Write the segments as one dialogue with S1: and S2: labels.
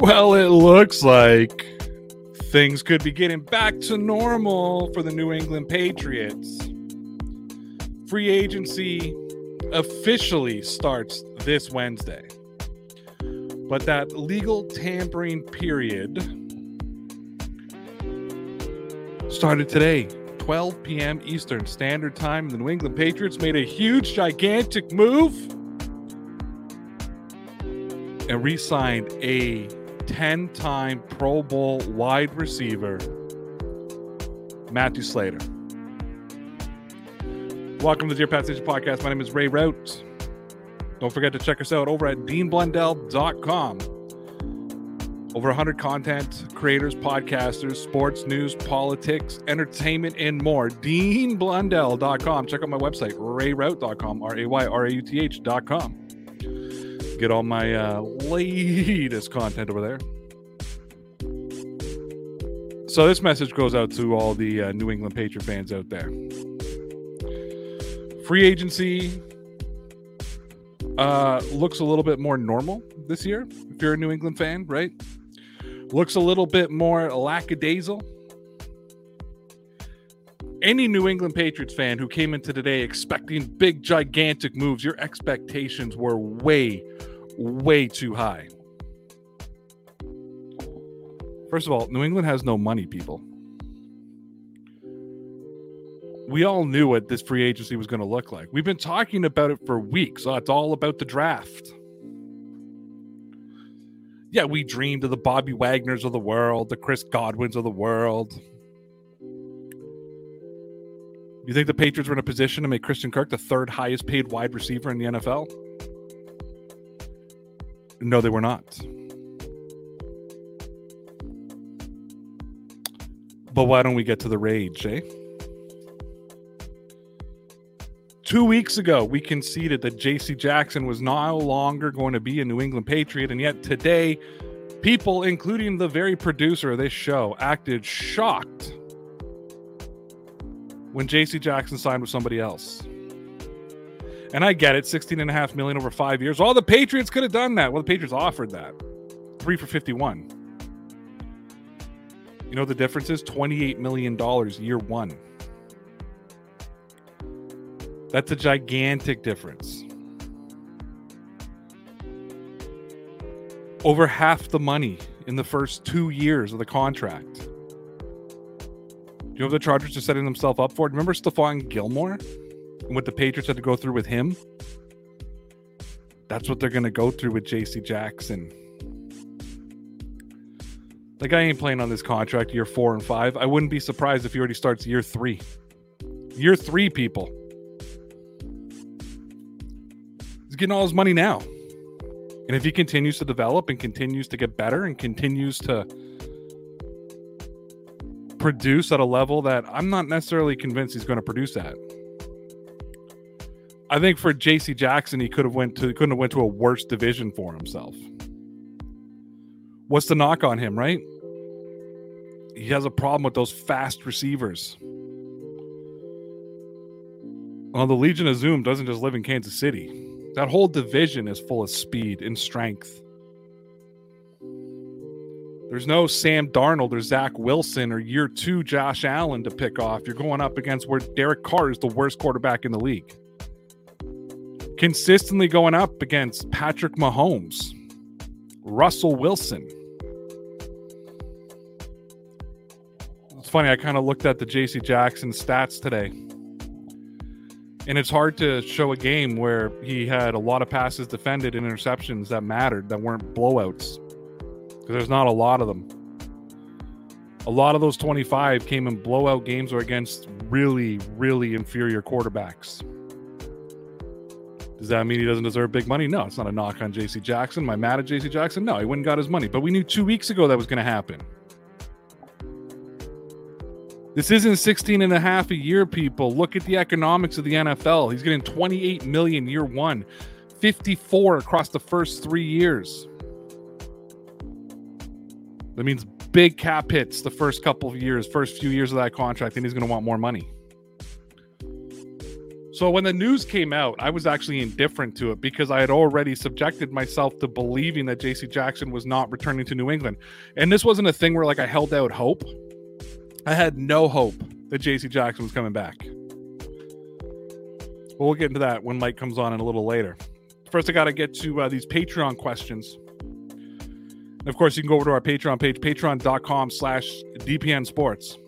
S1: Well, it looks like things could be getting back to normal for the New England Patriots. Free agency officially starts this Wednesday. But that legal tampering period started today, 12 p.m. Eastern Standard Time. The New England Patriots made a huge, gigantic move and re signed a 10 time Pro Bowl wide receiver, Matthew Slater. Welcome to the Dear Station Podcast. My name is Ray Rauth. Don't forget to check us out over at deanblundell.com. Over 100 content creators, podcasters, sports, news, politics, entertainment, and more. DeanBlundell.com. Check out my website, rayrauth.com, R A Y R A U T H.com get all my uh, latest content over there. So this message goes out to all the uh, New England Patriot fans out there. Free agency uh, looks a little bit more normal this year. If you're a New England fan, right? Looks a little bit more lackadaisical. Any New England Patriots fan who came into today expecting big, gigantic moves, your expectations were way, way too high. First of all, New England has no money, people. We all knew what this free agency was going to look like. We've been talking about it for weeks. Oh, it's all about the draft. Yeah, we dreamed of the Bobby Wagners of the world, the Chris Godwins of the world. You think the Patriots were in a position to make Christian Kirk the third highest paid wide receiver in the NFL? No, they were not. But why don't we get to the rage, eh? Two weeks ago, we conceded that J.C. Jackson was no longer going to be a New England Patriot, and yet today, people, including the very producer of this show, acted shocked when JC Jackson signed with somebody else. And I get it, 16 and a half million over five years. All the Patriots could have done that. Well, the Patriots offered that. Three for 51. You know the difference is $28 million year one. That's a gigantic difference. Over half the money in the first two years of the contract you know the Chargers are setting themselves up for? Remember Stephon Gilmore what the Patriots had to go through with him? That's what they're going to go through with JC Jackson. The guy ain't playing on this contract year four and five. I wouldn't be surprised if he already starts year three. Year three, people. He's getting all his money now. And if he continues to develop and continues to get better and continues to produce at a level that I'm not necessarily convinced he's going to produce at. I think for J.C. Jackson, he could have went to couldn't have went to a worse division for himself. What's the knock on him, right? He has a problem with those fast receivers. Well, the Legion of Zoom doesn't just live in Kansas City. That whole division is full of speed and strength. There's no Sam Darnold or Zach Wilson or year two Josh Allen to pick off. You're going up against where Derek Carr is the worst quarterback in the league. Consistently going up against Patrick Mahomes, Russell Wilson. It's funny, I kind of looked at the JC Jackson stats today. And it's hard to show a game where he had a lot of passes defended and interceptions that mattered, that weren't blowouts because there's not a lot of them. A lot of those 25 came in blowout games or against really, really inferior quarterbacks. Does that mean he doesn't deserve big money? No, it's not a knock on JC Jackson. Am I mad at JC Jackson? No, he wouldn't got his money. But we knew two weeks ago that was going to happen. This isn't 16 and a half a year, people. Look at the economics of the NFL. He's getting 28 million year one, 54 across the first three years. That means big cap hits the first couple of years, first few years of that contract, and he's going to want more money. So when the news came out, I was actually indifferent to it because I had already subjected myself to believing that JC Jackson was not returning to New England. And this wasn't a thing where like I held out hope. I had no hope that JC Jackson was coming back. But we'll get into that when Mike comes on in a little later. First, I got to get to uh, these Patreon questions. And of course, you can go over to our Patreon page, patreon.com slash DPN Sports.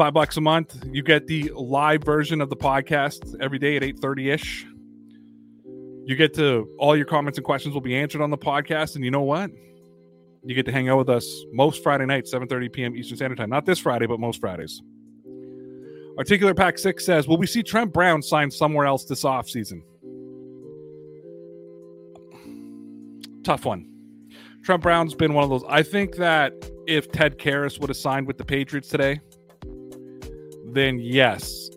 S1: Five bucks a month. You get the live version of the podcast every day at 8.30ish. You get to, all your comments and questions will be answered on the podcast. And you know what? you get to hang out with us most Friday nights, 7:30 p.m. Eastern Standard Time. Not this Friday, but most Fridays. Articular Pack 6 says, Will we see Trent Brown signed somewhere else this offseason? Tough one. Trent Brown's been one of those. I think that if Ted Karras would have signed with the Patriots today, then yes,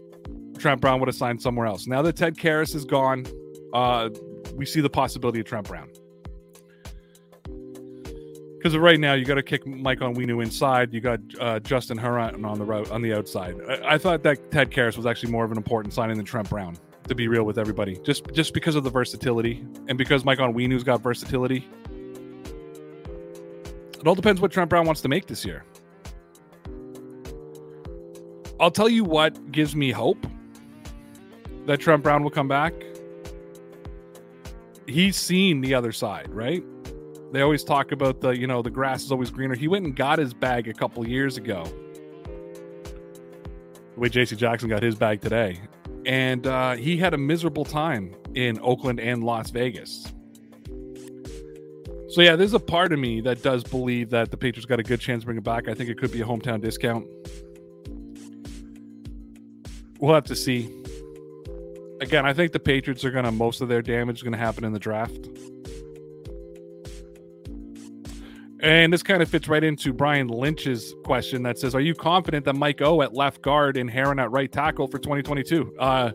S1: Trent Brown would have signed somewhere else. Now that Ted Karras is gone, uh, we see the possibility of Trent Brown because right now you got to kick Mike on Onwenu inside. You got uh, Justin Herron on the on the outside. I, I, thought that Ted Karras was actually more of an important signing than Trent Brown. To be real with everybody, just just because of the versatility and because Mike on Onwenu's got versatility. It all depends what Trent Brown wants to make this year. I'll tell you what gives me hope that Trent Brown will come back. He's seen the other side, right? They always talk about the, you know, the grass is always greener. He went and got his bag a couple years ago. The way JC Jackson got his bag today. And uh, he had a miserable time in Oakland and Las Vegas. So yeah, there's a part of me that does believe that the Patriots got a good chance to bring it back. I think it could be a hometown discount. We'll have to see. Again, I think the Patriots are gonna most of their damage is gonna happen in the draft. And this kind of fits right into Brian Lynch's question that says, "Are you confident that Mike O at left guard and Herron at right tackle for 2022?" Uh,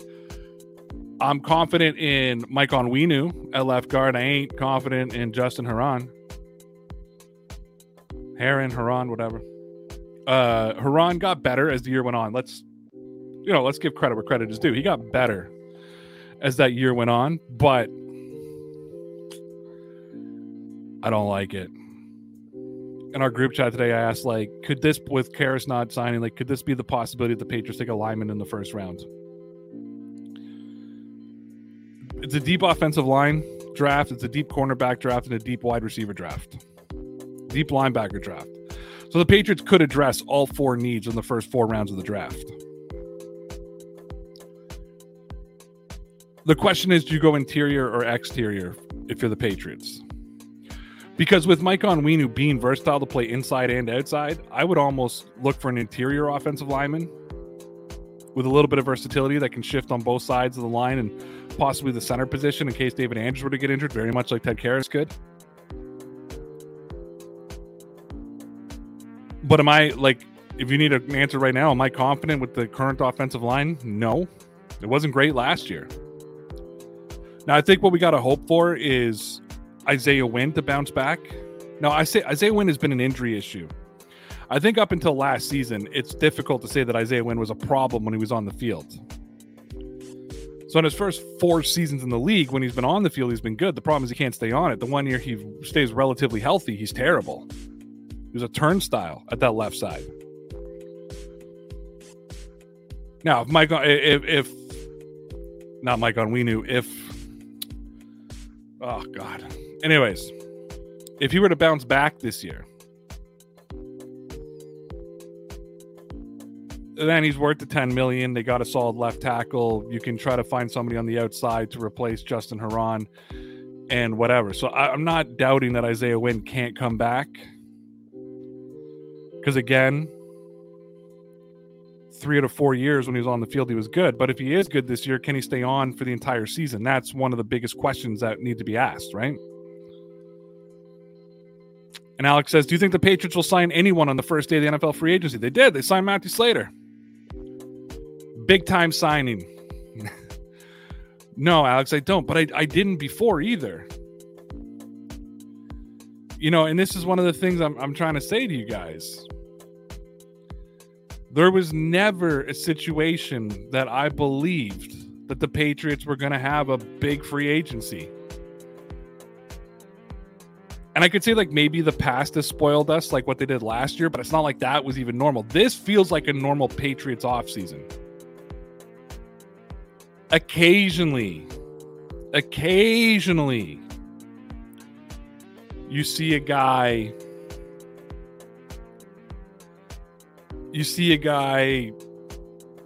S1: I'm confident in Mike Onwenu at left guard. I ain't confident in Justin Herron. Herron, Herron, whatever. Uh, got better as the year went on. Let's, you know, let's give credit where credit is due. He got better as that year went on, but I don't like it in our group chat today, I asked like, could this with Karras not signing, like, could this be the possibility that the Patriots take a lineman in the first round? It's a deep offensive line draft. It's a deep cornerback draft and a deep wide receiver draft, deep linebacker draft. So the Patriots could address all four needs in the first four rounds of the draft. The question is, do you go interior or exterior if you're the Patriots? Because with Mike Onwenu being versatile to play inside and outside, I would almost look for an interior offensive lineman with a little bit of versatility that can shift on both sides of the line and possibly the center position in case David Andrews were to get injured, very much like Ted Karras could. But am I like, if you need an answer right now, am I confident with the current offensive line? No, it wasn't great last year. Now, I think what we got to hope for is Isaiah Wynn to bounce back. Now, I say Isaiah Wynn has been an injury issue. I think up until last season, it's difficult to say that Isaiah Wynn was a problem when he was on the field. So in his first four seasons in the league, when he's been on the field, he's been good. The problem is he can't stay on it. The one year he stays relatively healthy, he's terrible. He was a turnstile at that left side. Now, if Mike, if, if not Mike Onwenu, if oh god, Anyways, if he were to bounce back this year, then he's worth the 10 million. They got a solid left tackle. You can try to find somebody on the outside to replace Justin Herron. and whatever. So I, am not doubting that Isaiah Wynn can't come back. Because again, three out of four years when he was on the field, he was good. But if he is good this year, can he stay on for the entire season? That's one of the biggest questions that need to be asked, right? And Alex says, Do you think the Patriots will sign anyone on the first day of the NFL free agency? They did. They signed Matthew Slater. Big time signing. no, Alex, I don't. But I, I didn't before either. You know, and this is one of the things I'm, I'm trying to say to you guys. There was never a situation that I believed that the Patriots were going to have a big free agency. And I could say like maybe the past has spoiled us, like what they did last year, but it's not like that was even normal. This feels like a normal Patriots offseason. Occasionally, occasionally, you see a guy, you see a guy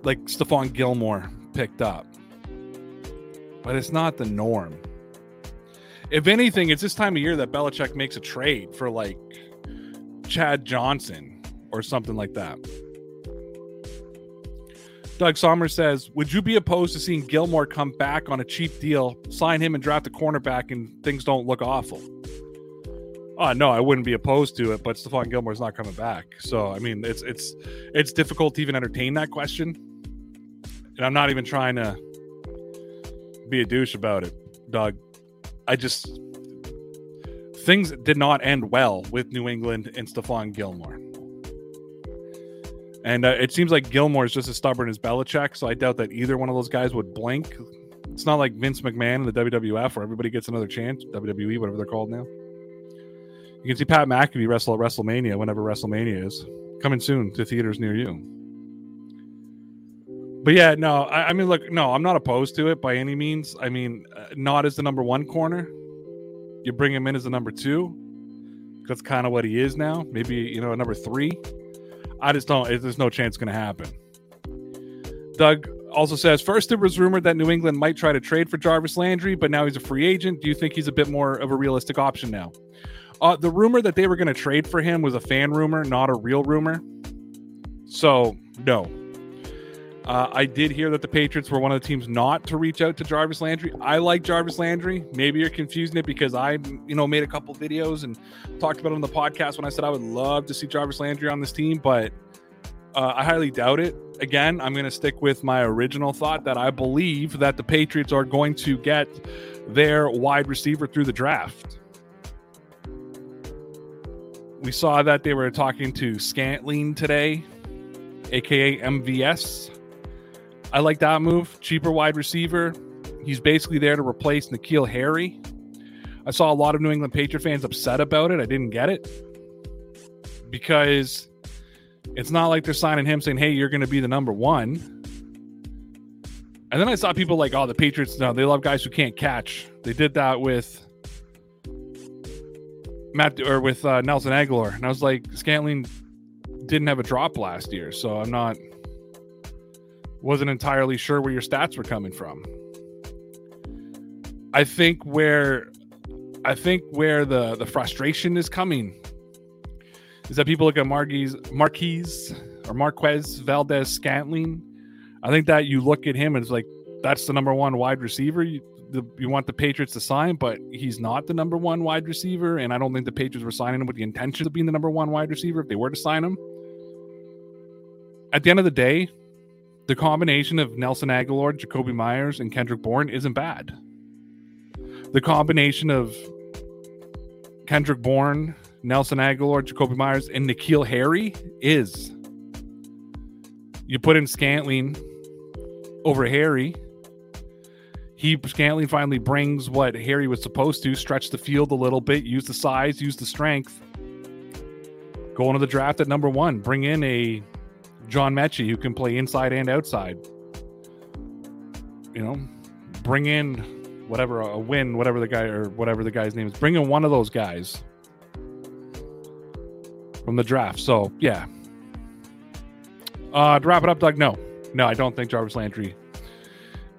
S1: like Stephon Gilmore picked up, but it's not the norm. If anything, it's this time of year that Belichick makes a trade for like Chad Johnson or something like that. Doug Sommer says, Would you be opposed to seeing Gilmore come back on a cheap deal, sign him and draft a cornerback, and things don't look awful? Oh no, I wouldn't be opposed to it, but Stephon Gilmore's not coming back. So I mean, it's it's it's difficult to even entertain that question. And I'm not even trying to be a douche about it, Doug. I just things did not end well with New England and Stephon Gilmore. And uh, it seems like Gilmore is just as stubborn as Belichick, so I doubt that either one of those guys would blink. It's not like Vince McMahon in the WWF where everybody gets another chance, WWE, whatever they're called now. You can see Pat McAfee wrestle at WrestleMania whenever WrestleMania is coming soon to theaters near you. But yeah, no, I, I, mean, look, no, I'm not opposed to it by any means. I mean, uh, not as the number one corner. You bring him in as the number two. That's kind of what he is now. Maybe you know, number three. I just don't. There's no chance it's going to happen. Doug also says first it was rumored that New England might try to trade for Jarvis Landry, but now he's a free agent. Do you think he's a bit more of a realistic option now? Uh, the rumor that they were going to trade for him was a fan rumor, not a real rumor. So no, uh, I did hear that the Patriots were one of the teams not to reach out to Jarvis Landry. I like Jarvis Landry. Maybe you're confusing it because I, you know, made a couple videos and talked about it on the podcast when I said I would love to see Jarvis Landry on this team, but uh, I highly doubt it. Again, I'm going to stick with my original thought that I believe that the Patriots are going to get their wide receiver through the draft. We saw that they were talking to Scantling today, aka MVS. I like that move. Cheaper wide receiver. He's basically there to replace N'Keal Harry. I saw a lot of New England Patriot fans upset about it. I didn't get it because it's not like they're signing him saying, "Hey, you're going to be the number one." And then I saw people like, "Oh, the Patriots no, they love guys who can't catch." They did that with Matt or with uh, Nelson Agholor, and I was like, Scantling didn't have a drop last year, so I'm not wasn't entirely sure where your stats were coming from. I think where I think where the the frustration is coming is that people look at Marquise Marquise or Marquez Valdes Scantling. I think that you look at him and it's like that's the number one wide receiver you, the, you want the Patriots to sign, but he's not the number one wide receiver, and I don't think the Patriots were signing him with the intention of being the number one wide receiver if they were to sign him. At the end of the day, the combination of Nelson Agholor, Jakobi Meyers, and Kendrick Bourne isn't bad. The combination of Kendrick Bourne, Nelson Agholor, Jakobi Meyers, and N'Keal Harry is. You put in Scantling over Harry. He Scantling finally brings what Harry was supposed to stretch the field a little bit, use the size, use the strength. Go into the draft at number one. Bring in a John Metchie who can play inside and outside. You know, bring in whatever a win, whatever the guy or whatever the guy's name is. Bring in one of those guys from the draft. So yeah. Uh, to wrap it up, Doug. No, no, I don't think Jarvis Landry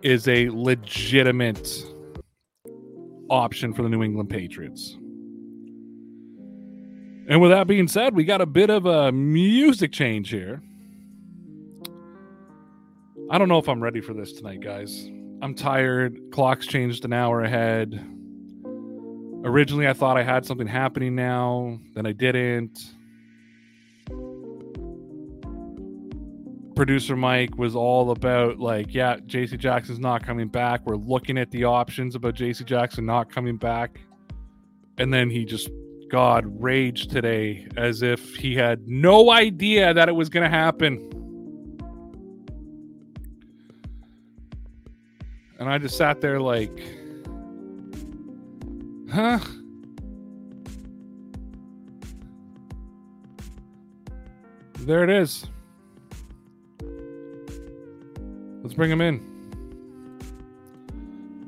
S1: is a legitimate option for the New England Patriots. And with that being said, we got a bit of a music change here. I don't know if I'm ready for this tonight, guys. I'm tired. Clock's changed an hour ahead. Originally, I thought I had something happening now, then I didn't. Producer Mike was all about, like, yeah, JC Jackson's not coming back. We're looking at the options about JC Jackson not coming back. And then he just God raged today as if he had no idea that it was to happen. And I just sat there like, huh? There it is. Let's bring him in.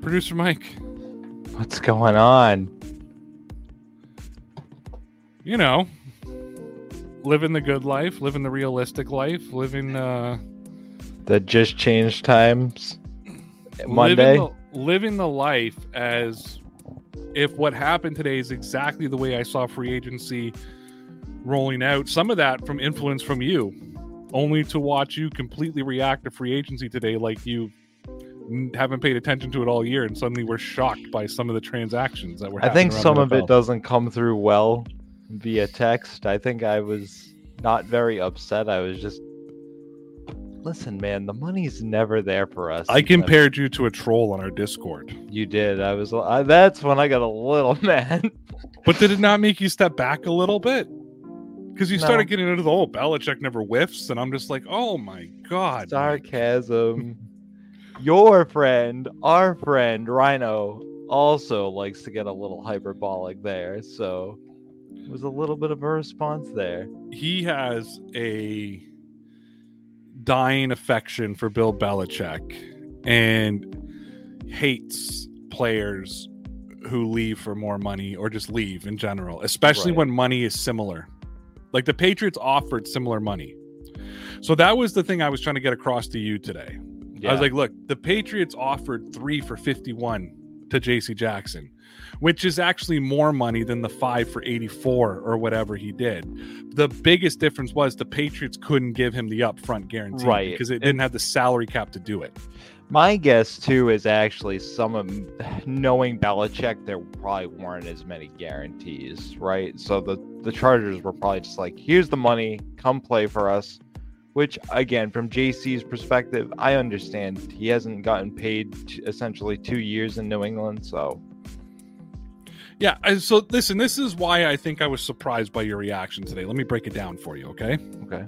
S1: Producer Mike.
S2: What's going on?
S1: you know, living the good life, living the realistic life, living uh
S2: the just changed times Monday.
S1: Living the, living the life as if what happened today is exactly the way I saw free agency rolling out. Some of that from influence from you, only to watch you completely react to free agency today like you haven't paid attention to it all year and suddenly we're shocked by some of the transactions that were happening.
S2: I think some of it doesn't come through well via text. I think I was not very upset. I was just listen, man, the money's never there for us.
S1: I compared you to a troll on our Discord.
S2: You did. I was. I, that's when I got a little mad.
S1: but did it not make you step back a little bit? Because you no. started getting into the whole Belichick never whiffs, and I'm just like, oh my god,
S2: sarcasm. Your friend, our friend Rhino, also likes to get a little hyperbolic there. So it was a little bit of a response there.
S1: He has a dying affection for Bill Belichick and hates players who leave for more money or just leave in general, especially right. when money is similar. Like the Patriots offered similar money. So that was the thing I was trying to get across to you today. Yeah. I was like, look, the Patriots offered three for 51 to JC Jackson which is actually more money than the five for 84 or whatever he did. The biggest difference was the Patriots couldn't give him the upfront guarantee right. because it didn't have the salary cap to do it.
S2: My guess too is actually some of knowing Belichick, there probably weren't as many guarantees, right? So the the Chargers were probably just like, here's the money, come play for us. Which again, from JC's perspective, I understand he hasn't gotten paid essentially two years in New England, so
S1: yeah. So listen, this is why I think I was surprised by your reaction today. Let me break it down for you, okay?
S2: Okay.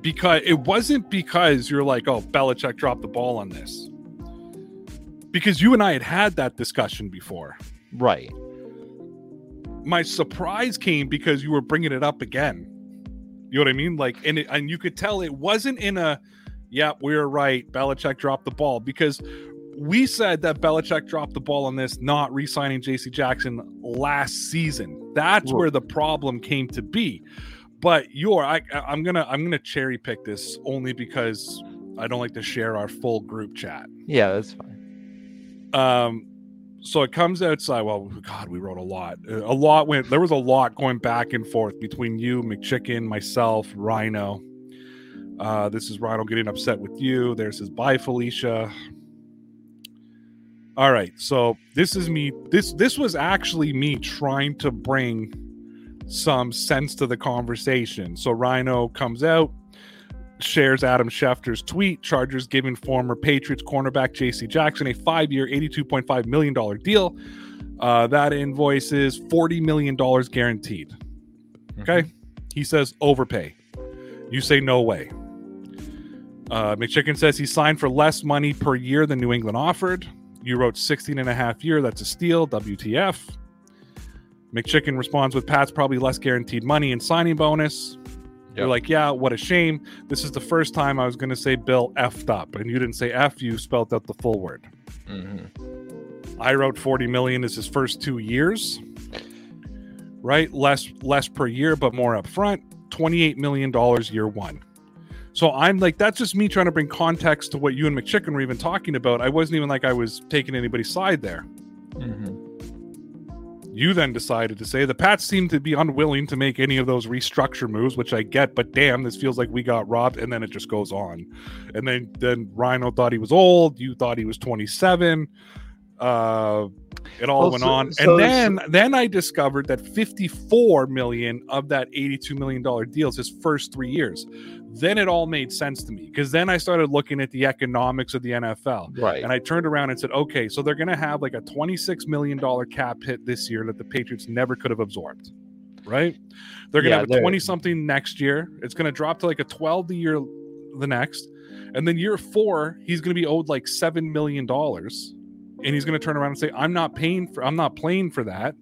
S1: Because it wasn't because you're like, oh, Belichick dropped the ball on this. Because you and I had had that discussion before.
S2: Right.
S1: My surprise came because you were bringing it up again. You know what I mean? Like, and it, and you could tell it wasn't in a, yeah, we are right. Belichick dropped the ball because we said that Belichick dropped the ball on this, not re-signing J.C. Jackson last season. That's where the problem came to be. But you're, I, I'm gonna, I'm gonna cherry pick this only because I don't like to share our full group chat.
S2: Yeah, that's fine.
S1: Um, so it comes outside. Well, God, we wrote a lot. A lot went. There was a lot going back and forth between you, McChicken, myself, Rhino. Uh, this is Rhino getting upset with you. There's his bye, Felicia. All right. So this is me. This this was actually me trying to bring some sense to the conversation. So Rhino comes out, shares Adam Schefter's tweet. Chargers giving former Patriots cornerback J.C. Jackson a five-year, eighty-two point five million dollar deal. Uh, that invoice is forty million dollars guaranteed. Okay. Mm-hmm. He says overpay. You say no way. Uh, McChicken says he signed for less money per year than New England offered. You wrote 16 and a half year. That's a steal. WTF. McChicken responds with Pat's probably less guaranteed money and signing bonus. You're like, yeah, what a shame. This is the first time I was going to say Bill effed up, and you didn't say F, you spelled out the full word. Mm-hmm. I wrote 40 million is his first two years, right? Less less per year, but more up front. 28 million dollars year one. So I'm like, that's just me trying to bring context to what you and McChicken were even talking about. I wasn't even like I was taking anybody's side there. Mm-hmm. You then decided to say the Pats seem to be unwilling to make any of those restructure moves, which I get, but damn, this feels like we got robbed. And then it just goes on. And then then Rhino thought he was old. You thought he was 27. Uh, it all
S2: Well,
S1: went
S2: so-
S1: on,
S2: so-
S1: and then then I discovered that 54 million of that 82 million dollar deal is his first three years. Then it all made sense to me because then I started looking at the economics of the NFL.
S2: Right.
S1: And I turned around and said, okay, so they're going to have like a $26 million cap hit this year that the Patriots never could have absorbed, right? They're going to
S2: Yeah,
S1: have a 20 something next year. It's going to drop to like a 12 the year the next. And then year four, he's going to be owed like $7 million. And he's going to turn around and say, I'm not paying for, I'm not playing for that.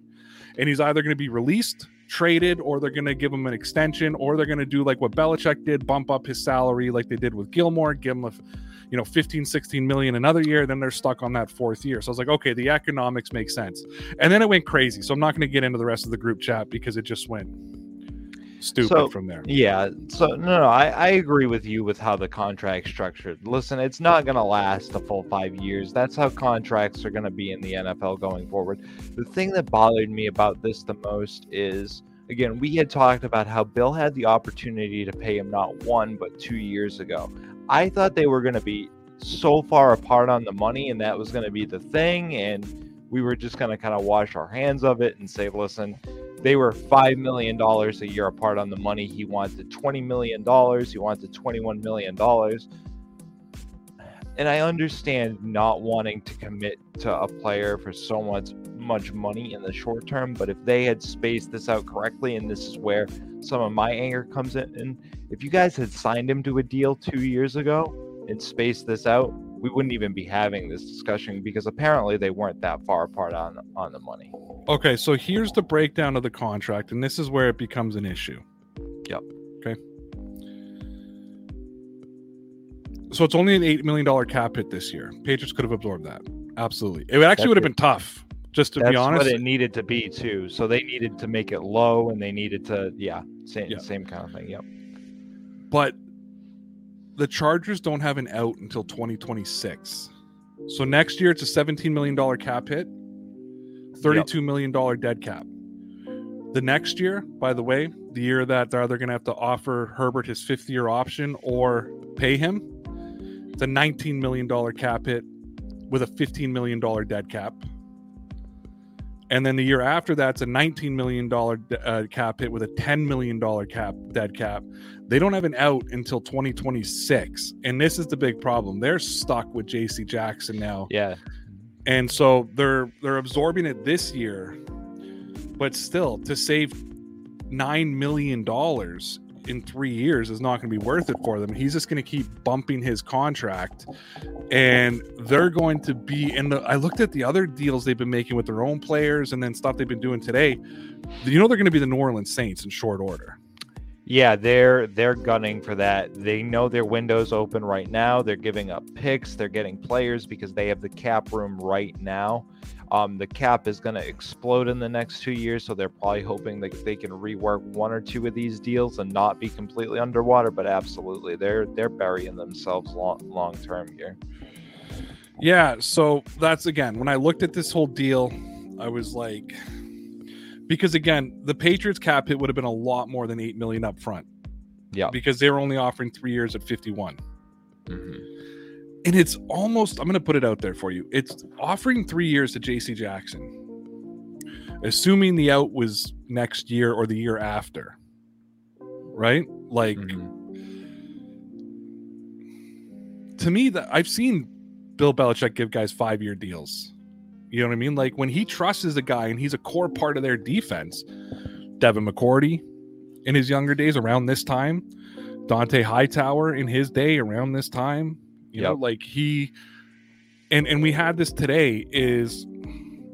S1: And he's either going to be released, traded, or they're going to give him an extension, or they're going to do like what Belichick did, bump up his salary like they did with Gilmore, give him a you know 15 16 million another year then they're stuck on that fourth year. So i was like okay the economics make sense. And then it went crazy. So i'm not going to get into the rest of the group chat because it just went stupid
S2: So-
S1: from there
S2: Yeah, so no, no, I, I agree with you with how the contract's structured. Listen, it's not going to last a full five years. That's how contracts are going to be in the NFL going forward. The thing that bothered me about this the most is, again, we had talked about how Bill had the opportunity to pay him not one, but two years ago. I thought they were going to be so far apart on the money, and that was going to be the thing, and we were just going to kind of wash our hands of it and say, listen, they were five million dollars a year apart on the money. He wanted twenty million dollars. He wanted twenty-one million dollars. And I understand not wanting to commit to a player for so much much money in the short term, but if they had spaced this out correctly, and this is where some of my anger comes in, if you guys had signed him to a deal two years ago and spaced this out, we wouldn't even be having this discussion because apparently they weren't that far apart on on the money.
S1: okay so here's the breakdown of the contract and this is where it becomes an issue
S2: Yep.
S1: okay so it's only an $8 million cap hit this year patriots could have absorbed that absolutely it actually
S2: That's
S1: would have
S2: it.
S1: been tough just to
S2: That's
S1: be honest
S2: what it needed to be too. So they needed to make it low, and they needed to, yeah, same
S1: Yeah.
S2: same kind of thing. Yep.
S1: but the Chargers don't have an out until 2026. So next year it's a 17 million dollar cap hit, 32 million dollar dead cap. The next year, by the way, the year that they're either going to have to offer Herbert his fifth year option or pay him, it's a 19 million dollar cap hit with a 15 million dollar dead cap. And then the year after that's a 19 million dollar uh, cap hit with a 10 million dollar cap dead cap. They don't have an out until 2026 and this is the big problem. They're stuck with jc jackson now.
S2: Yeah.
S1: and so they're they're absorbing it this year but still to save nine million dollars in three years is not going to be worth it for them. He's just going to keep bumping his contract and they're going to be in the i looked at the other deals they've been making with their own players and then stuff they've been doing today. You know they're going to be the new orleans saints in short order
S2: Yeah, they're they're gunning for that. They know their window's open right now. They're giving up picks. They're getting players because they have the cap room right now. Um, the cap is going to explode in the next two years, so they're probably hoping that they can rework one or two of these deals and not be completely underwater. But absolutely, they're they're burying themselves long long term here.
S1: Yeah, so that's again when I looked at this whole deal, I was like, because again, the Patriots cap hit would have been a lot more than eight million up front.
S2: Yeah.
S1: because they were only offering three years at fifty-one,
S2: Mhm.
S1: and it's almost. I'm going to put it out there for you. It's offering three years to J.C. Jackson, assuming the out was next year or the year after, right? Like
S2: Mhm.
S1: to me that I've seen Bill Belichick give guys five year deals. You know what I mean? Like when he trusts a guy and he's a core part of their defense. Devin McCourty in his younger days around this time, Dont'a Hightower in his day around this time. You know, like he and and we had this today is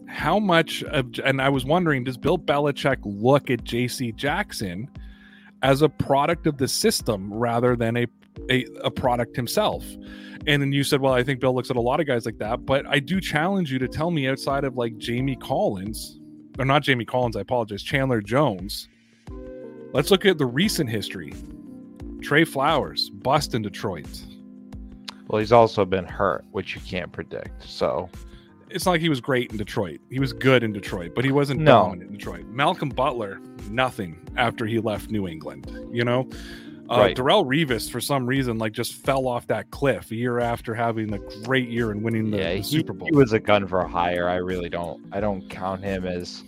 S1: how much of and I was wondering, does Bill Belichick look at JC Jackson as a product of the system rather than a a, a product himself. And then you said, well, I think Bill looks at a lot of guys like that, but I do challenge you to tell me outside of like Jamie Collins, or not Jamie Collins, I apologize, Chandler Jones. Let's look at the recent history. Trey Flowers, bust in Detroit.
S2: Well, he's also been hurt, which you can't predict. So
S1: it's not like he was great in Detroit. He was good in Detroit, but he wasn't
S2: No.
S1: dominant in Detroit. Malcolm Butler, nothing after he left New England. You know, uh,
S2: Right.
S1: Darrelle Revis for some reason like just fell off that cliff a year after having a great year and winning the,
S2: yeah,
S1: the Super Bowl.
S2: he was a gun for hire. I really don't. I don't count him as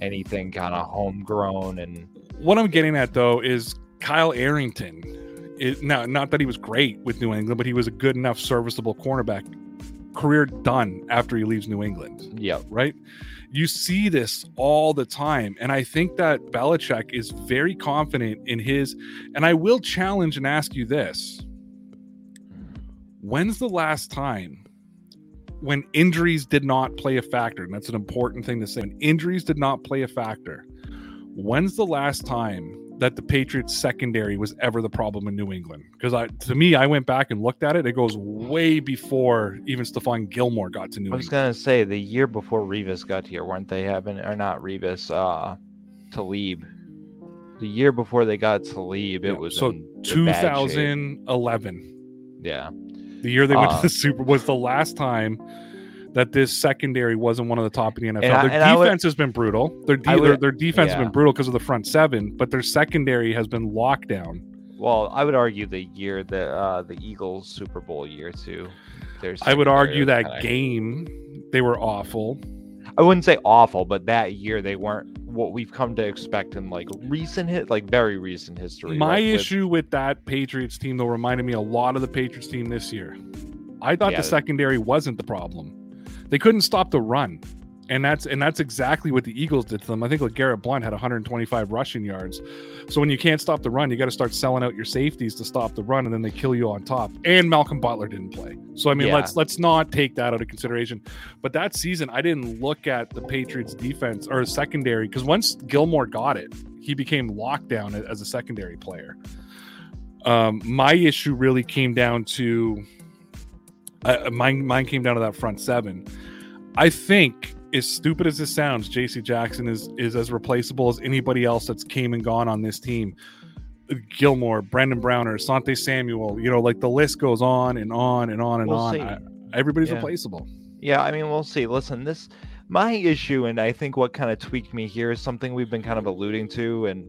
S2: anything kind of homegrown and
S1: what I'm getting at though is Kyle Arrington. It, now, not that he was great with New England, but he was a good enough serviceable cornerback. Career done after he leaves New England.
S2: yeah.
S1: right? You see this all the time. And I think that Belichick is very confident in his. And I will challenge and ask you this When's the last time when injuries did not play a factor? And that's an important thing to say. When injuries did not play a factor, when's the last time that the Patriots secondary was ever the problem in New England? Because I, to me, I went back and looked at it. It goes way before even Stephon Gilmore got to New England.
S2: I was
S1: England.
S2: gonna say the year before Revis got here, weren't they having or not Revis? Uh, Talib. The year before they got Talib, it
S1: Yeah,
S2: was
S1: so
S2: in the bad shape.
S1: 2011.
S2: Yeah,
S1: The year they went
S2: Uh,
S1: to the Super was the last time that this secondary wasn't one of the top in the NFL.
S2: And
S1: their
S2: I would-
S1: defense has been brutal. Their, de-
S2: would-
S1: their their defense has been brutal because of the front seven, but their secondary has been locked down.
S2: Well, I would argue the year that uh, the Eagles Super Bowl year too. There's
S1: I would argue that
S2: kinda,
S1: game they were awful.
S2: I wouldn't say awful, but that year they weren't what we've come to expect in like recent hit, like very recent history.
S1: My
S2: with-
S1: issue with that Patriots team though reminded me a lot of the Patriots team this year. I thought
S2: Yeah.
S1: the secondary wasn't the problem. They couldn't stop the run. And that's and that's exactly what the Eagles did to them. I think like Garrett Blount had 125 rushing yards. So when you can't stop the run, you got to start selling out your safeties to stop the run, and then they kill you on top. And Malcolm Butler didn't play. So I mean,
S2: Yeah.
S1: let's let's not take that out of consideration. But that season, I didn't look at the Patriots defense or secondary because once Gilmore got it, he became locked down as a secondary player. Um, my issue really came down to uh, mine. Mine came down to that front seven. I think, as stupid as this sounds, J.C. Jackson is is as replaceable as anybody else that's came and gone on this team. Gilmore, Brandon Browner, Sante Samuel, you know, like the list goes on and on and on and
S2: We'll
S1: on. I- everybody's
S2: Yeah.
S1: replaceable.
S2: Yeah, I mean, we'll see. Listen, this my issue, and I think what kind of tweaked me here is something we've been kind of alluding to in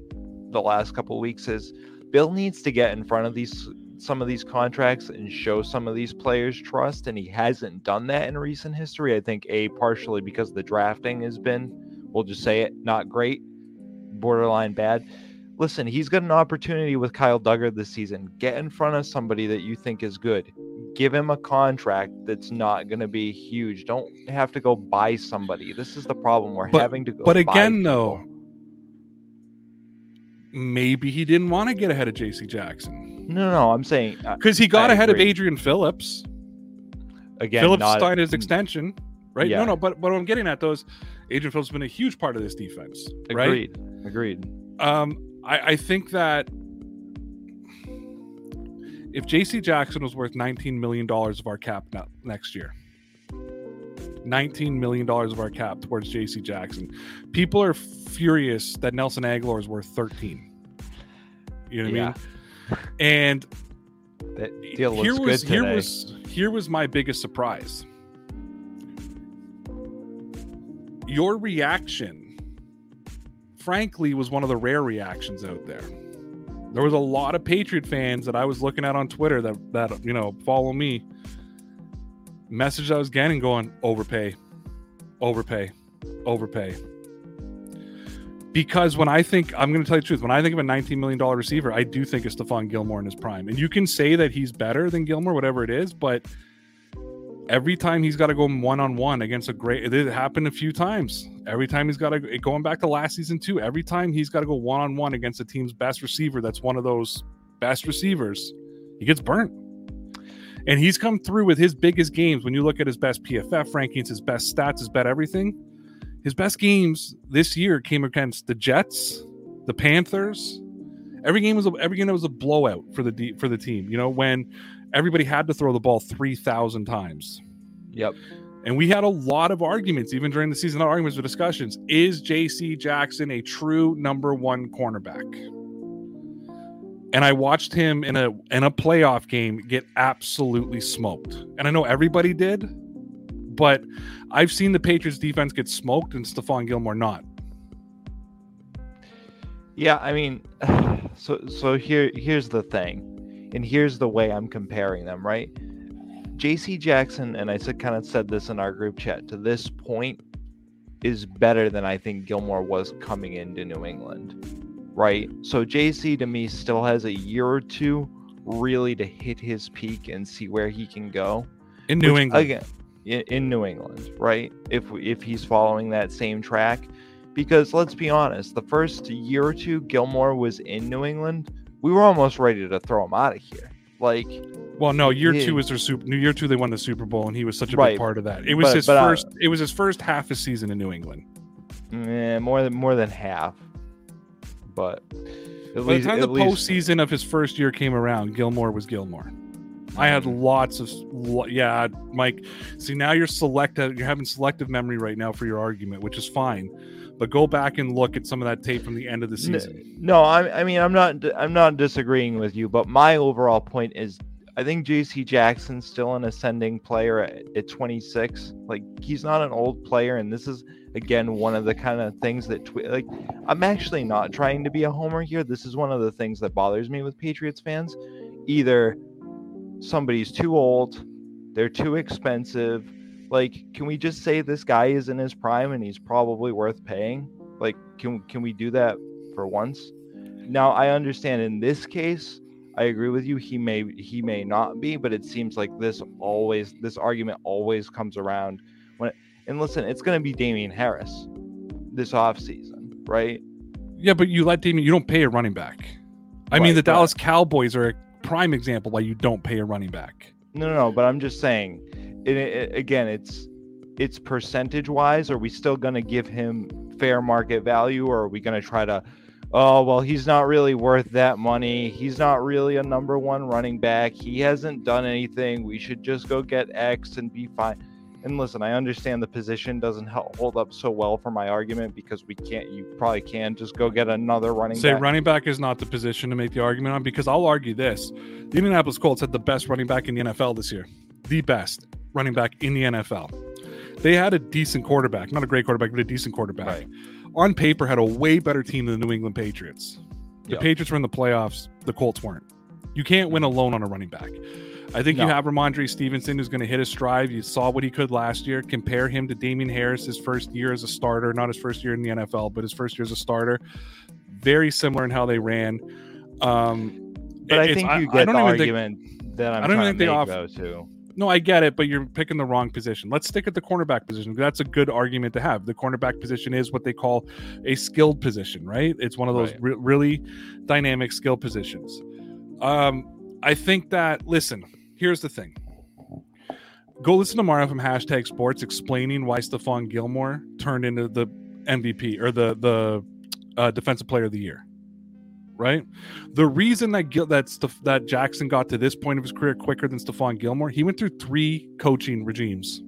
S2: the last couple of weeks is Bill needs to get in front of these some of these contracts and show some of these players trust, and he hasn't done that in recent history. I think a partially because the drafting has been, we'll just say it, not great, borderline bad. Listen, he's got an opportunity with Kyle Dugger this season. Get in front of somebody that you think is good give him a contract that's not going to be huge. Don't have to go buy somebody. This is the problem. We're
S1: But-
S2: having to go.
S1: But again, though, maybe he didn't want to get ahead of J.C. Jackson
S2: no, no, I'm saying uh,
S1: because he got
S2: I
S1: ahead of. Adrian Phillips.
S2: again.
S1: Phillips
S2: not,
S1: signed his extension, right?
S2: Yeah.
S1: No, no, but but what I'm getting at though is Adrian Phillips has been a huge part of this defense, right?
S2: Agreed. Agreed.
S1: Um, I, I think that if J.C. Jackson was worth 19 million dollars of our cap ne- next year, 19 million dollars of our cap towards J.C. Jackson, people are furious that Nelson Agholor is worth 13. You know what I mean? And
S2: That deal looks
S1: here was
S2: good
S1: here was here was my biggest surprise. Your reaction, frankly, was one of the rare reactions out there. There was a lot of Patriot fans that I was looking at on Twitter that that you know follow me. Message I was getting going overpay, overpay, overpay. Because when I think I'm going to tell you the truth, when I think of a 19 million dollar receiver, I do think of Stephon Gilmore in his prime. And you can say that he's better than Gilmore, whatever it is, but every time he's got to go one on one against a great, it happened a few times. Every time he's got to going back to last season too. Every time he's got to go one on one against a team's best receiver, that's one of those best receivers, he gets burnt. And he's come through with his biggest games. When you look at his best PFF rankings, his best stats, his bet everything, his best games this year came against the Jets, the Panthers. Every game was a, every game that was a blowout for the for the team. You know when everybody had to throw the ball three thousand times.
S2: Yep.
S1: And we had a lot of arguments, even during the season, not arguments, but discussions. Is J.C. Jackson a true number one cornerback? And I watched him in a in a playoff game get absolutely smoked. And I know everybody did, but I've seen the Patriots defense get smoked and Stephon Gilmore not.
S2: Yeah, I mean, so so here here's the thing, and here's the way I'm comparing them. Right, J.C. Jackson and I said kind of said this in our group chat. To this point, is better than I think Gilmore was coming into New England. Right, so J.C. to me still has a year or two really to hit his peak and see where he can go
S1: in New Which, England.
S2: Again, in, New England, right? If if he's following that same track because let's be honest, the first year or two Gilmore was in New England, we were almost ready to throw him out of here. Like,
S1: well, no, year two was their super. New year two, they won the Super Bowl, and he was such a right. big part of that. It was but, his but, uh, first. Uh, it was his first half a season in New England.
S2: Yeah, more than more than half. But
S1: by least, the time the least... postseason of his first year came around, Gilmore was Gilmore. I had um, lots of yeah, Mike. See, now you're selective. You're having selective memory right now for your argument, which is fine but go back and look at some of that tape from the end of the season.
S2: No, I, I mean I'm not I'm not disagreeing with you, but my overall point is I think J.C. Jackson's still an ascending player at, at 26. Like he's not an old player, and this is again one of the kind of things that twi- like I'm actually not trying to be a homer here. This is one of the things that bothers me with Patriots fans. Either somebody's too old, they're too expensive, like, can we just say this guy is in his prime and he's probably worth paying? Like, can can we do that for once? Now, I understand in this case, I agree with you. He may he may not be, but it seems like this always this argument always comes around when. It, and listen, it's going to be Damien Harris this offseason, right?
S1: Yeah, but you let Damien. You don't pay a running back. I right, mean, the Dallas Cowboys are a prime example why you don't pay a running back.
S2: No, no, no. But I'm just saying it, it, again, it's it's percentage wise. Are we still going to give him fair market value, or are we going to try to? Oh well, he's not really worth that money. He's not really a number one running back. He hasn't done anything. We should just go get X and be fine. And listen, I understand the position doesn't hold up so well for my argument because we can't. You probably can just go get another running.
S1: Back say
S2: back.
S1: running back is not the position to make the argument on because I'll argue this: the Indianapolis Colts had the best running back in the NFL this year, the best running back in the NFL. They had a decent quarterback, not a great quarterback, but a decent quarterback. Right. On paper, had a way better team than the New England Patriots. The yep. Patriots were in the playoffs. The Colts weren't. You can't win alone on a running back. I think no. you have Rhamondre Stevenson who's going to hit his stride. You saw what he could last year. Compare him to Damien Harris, his first year as a starter, not his first year in the NFL, but his first year as a starter. Very similar in how they ran. Um,
S2: but I think you get I, I the argument think, that I'm I don't even think they offer. Too.
S1: No, I get it, but you're picking the wrong position. Let's stick at the cornerback position. That's a good argument to have. The cornerback position is what they call a skilled position, right? It's one of those right. re- really dynamic skill positions. Um, I think that, listen, here's the thing. Go listen to Mario from hashtag sports explaining why Stephon Gilmore turned into the MVP or the, the uh, defensive player of the year right? The reason that Gil, that that Jackson got to this point of his career quicker than Stephon Gilmore, he went through three coaching regimes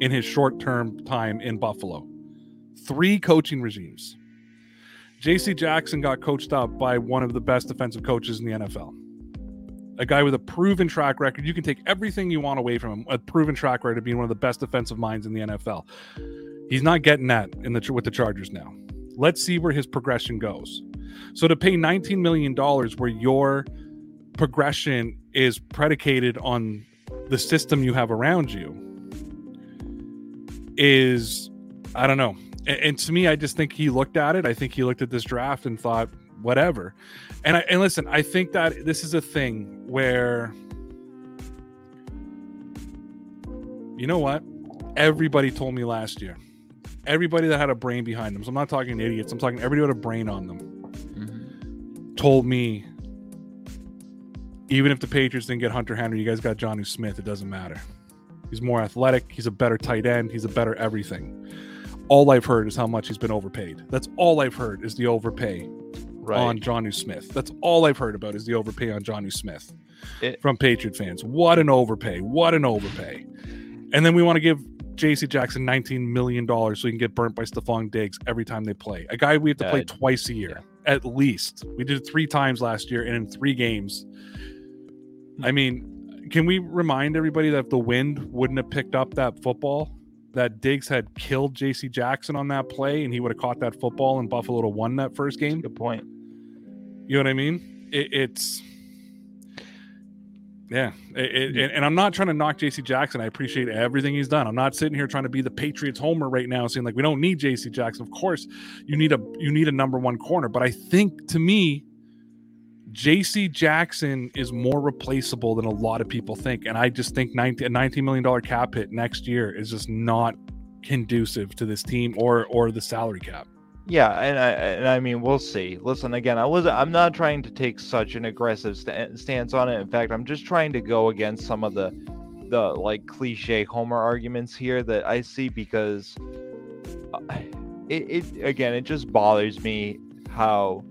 S1: in his short-term time in Buffalo. Three coaching regimes. J.C. Jackson got coached up by one of the best defensive coaches in the NFL. A guy with a proven track record. You can take everything you want away from him. A proven track record of being one of the best defensive minds in the NFL. He's not getting that in the with the Chargers now. Let's see where his progression goes. So to pay $19 million where your progression is predicated on the system you have around you is, I don't know. And, and to me, I just think he looked at it. I think he looked at this draft and thought, whatever. And I, and listen, I think that this is a thing where, you know what? Everybody told me last year. Everybody that had a brain behind them. So I'm not talking idiots. I'm talking everybody with a brain on them mm-hmm. told me even if the Patriots didn't get Hunter Henry, you guys got Jonnu Smith. It doesn't matter. He's more athletic. He's a better tight end. He's a better everything. All I've heard is how much he's been overpaid. That's all I've heard is the overpay right. on Jonnu Smith. That's all I've heard about is the overpay on Jonnu Smith it, from Patriot fans. What an overpay. What an overpay. And then we want to give J.C. Jackson $19 million so he can get burnt by Stefon Diggs every time they play. A guy we have to uh, play twice a year. Yeah at least. We did it three times last year and in three games. I mean, can we remind everybody that if the wind wouldn't have picked up that football, that Diggs had killed J.C. Jackson on that play, and he would have caught that football, and Buffalo to won that first game.
S2: Good point.
S1: You know what I mean? It, it's yeah, it, it, and I'm not trying to knock J.C. Jackson. I appreciate everything he's done. I'm not sitting here trying to be the Patriots homer right now, saying like we don't need J.C. Jackson. Of course, you need a you need a number one corner, but I think to me, J.C. Jackson is more replaceable than a lot of people think, and I just think 19, a 19 million dollar cap hit next year is just not conducive to this team or or the salary cap.
S2: Yeah, and I and I mean we'll see. Listen again, I was I'm not trying to take such an aggressive st- stance on it. In fact, I'm just trying to go against some of the the like cliche Homer arguments here that I see because uh, it, it again it just bothers me how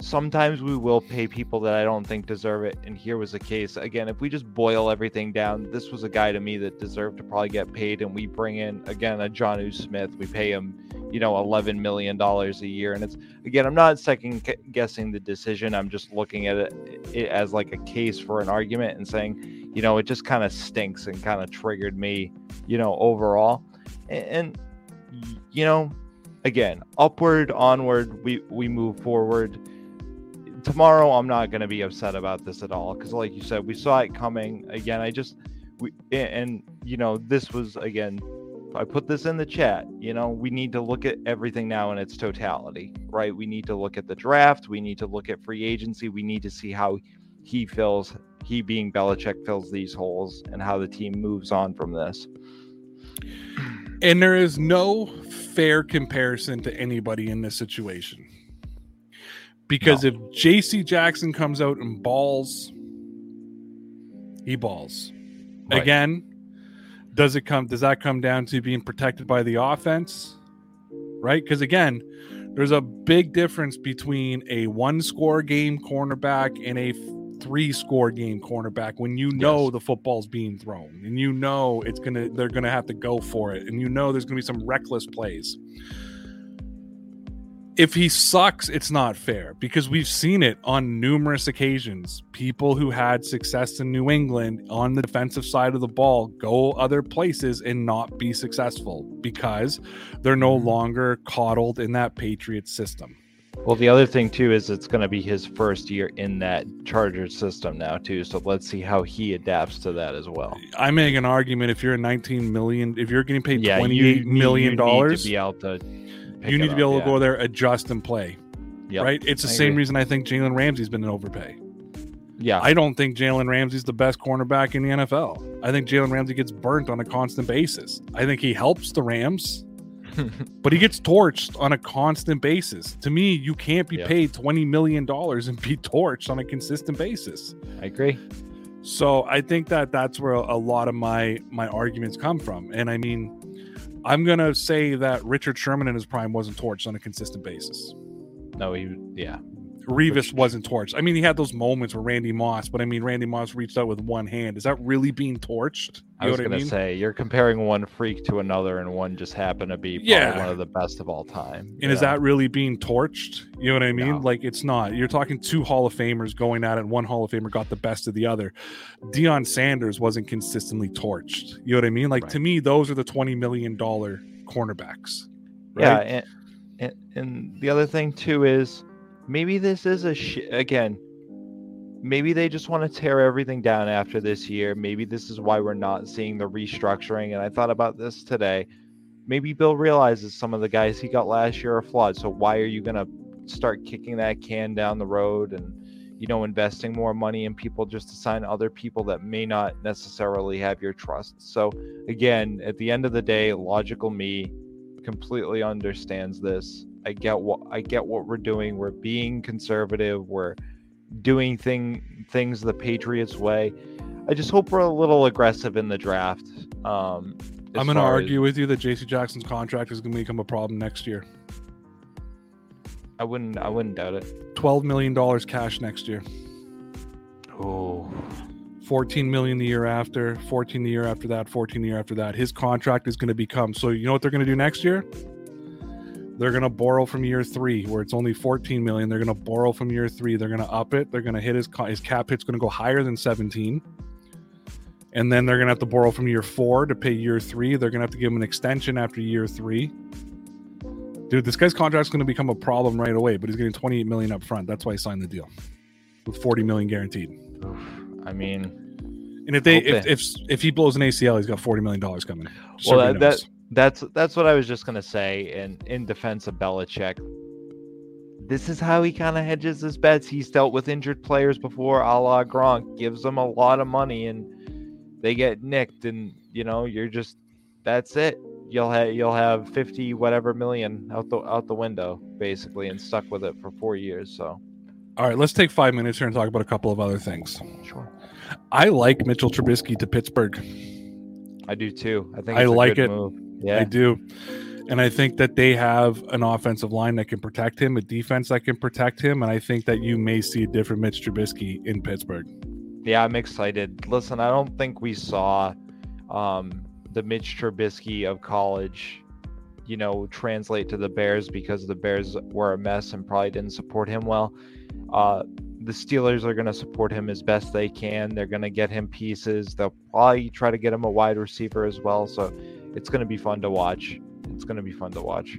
S2: sometimes we will pay people that I don't think deserve it. And here was the case. Again, if we just boil everything down, this was a guy to me that deserved to probably get paid. And we bring in, again, a Jonnu Smith. We pay him, you know, $11 million a year. And it's, again, I'm not second guessing the decision. I'm just looking at it, it as like a case for an argument and saying, you know, it just kind of stinks and kind of triggered me, you know, overall. and, and you know, again, upward, onward, we, we move forward tomorrow i'm not going to be upset about this at all because like you said we saw it coming. Again i just we and you know this was again i put this in the chat you know we need to look at everything now in its totality right? We need to look at the draft we need to look at free agency we need to see how he fills he being Belichick fills these holes and how the team moves on from this.
S1: And there is no fair comparison to anybody in this situation because no. if JC Jackson comes out and balls, he balls. Right. Again, does it come does that come down to being protected by the offense? Right? Because again, there's a big difference between a one score game cornerback and a three score game cornerback when you know yes. the football's being thrown and you know it's gonna they're gonna have to go for it and you know there's gonna be some reckless plays if he sucks, it's not fair because we've seen it on numerous occasions. People who had success in New England on the defensive side of the ball go other places and not be successful because they're no mm-hmm. longer coddled in that Patriot system.
S2: Well, the other thing too is it's going to be his first year in that Chargers system now too. So let's see how he adapts to that as well.
S1: I make an argument if you're a 19 million, if you're getting paid yeah, 28 you, million dollars,
S2: to be out to
S1: you need to be able to go there, adjust, and play. Yep. Right? It's the I same agree. reason I think Jalen Ramsey's been an overpay.
S2: Yeah.
S1: I don't think Jalen Ramsey's the best cornerback in the NFL. I think Jalen Ramsey gets burnt on a constant basis. I think he helps the Rams, but he gets torched on a constant basis. To me, you can't be yep. paid $20 million and be torched on a consistent basis.
S2: I agree.
S1: So I think that that's where a lot of my my arguments come from. And I mean, I'm gonna say that Richard Sherman in his prime wasn't torched on a consistent basis.
S2: No, he yeah.
S1: Revis wasn't torched. I mean, he had those moments with Randy Moss, but I mean, Randy Moss reached out with one hand. Is that really being torched?
S2: You I was going mean? to say you're comparing one freak to another, and one just happened to be yeah. one of the best of all time.
S1: And yeah. is that really being torched? You know what I mean? No. Like it's not. You're talking two Hall of Famers going at it, and one Hall of Famer got the best of the other. Deion Sanders wasn't consistently torched. You know what I mean? Like right. to me, those are the twenty million dollar cornerbacks.
S2: Right? Yeah, and, and and the other thing too is maybe this is a sh- again maybe they just want to tear everything down after this year. Maybe this is why we're not seeing the restructuring. And I thought about this today. Maybe Bill realizes some of the guys he got last year are flawed. So why are you going to start kicking that can down the road and you know investing more money in people just to sign other people that may not necessarily have your trust. So again, at the end of the day, logical me completely understands this. I get what I get what we're doing. We're being conservative. We're doing thing things the Patriots way. I just hope we're a little aggressive in the draft. Um,
S1: I'm going to argue as, with you that J.C. Jackson's contract is going to become a problem next year.
S2: I wouldn't. I wouldn't doubt it.
S1: Twelve million dollars cash next year.
S2: Oh.
S1: 14 million the year after, 14 the year after that, 14 the year after that. His contract is going to become so you know what they're going to do next year? They're going to borrow from year three where it's only 14 million they're going to borrow from year three they're going to up it they're going to hit his his cap hit's going to go higher than 17 and then they're going to have to borrow from year four to pay year three. They're going to have to give him an extension after year three. Dude, this guy's contract's going to become a problem right away, but he's getting 28 million up front. That's why he signed the deal with 40 million guaranteed.
S2: I mean,
S1: And if they if, if if he blows an ACL, he's got 40 million dollars coming.
S2: Well, that, that. That's that's what I was just gonna say. And in defense of Belichick, this is how he kind of hedges his bets. He's dealt with injured players before, a la Gronk, gives them a lot of money, and they get nicked, and you know you're just that's it. You'll have you'll have fifty whatever million out the out the window basically, and stuck with it for four years. So
S1: All right, let's take five minutes here and talk about a couple of other things.
S2: sure,
S1: I like Mitchell Trubisky to Pittsburgh.
S2: I do too. I think
S1: I like
S2: good
S1: it.
S2: Move.
S1: I
S2: Yeah,
S1: do. And I think that they have an offensive line that can protect him, a defense that can protect him, and I think that you may see a different Mitch Trubisky in Pittsburgh.
S2: Yeah, I'm excited. Listen, I don't think we saw um, the Mitch Trubisky of college, you know, translate to the Bears because the Bears were a mess and probably didn't support him well. Uh, the Steelers are going to support him as best they can. They're going to get him pieces. They'll probably try to get him a wide receiver as well. So it's going to be fun to watch. It's going to be fun to watch.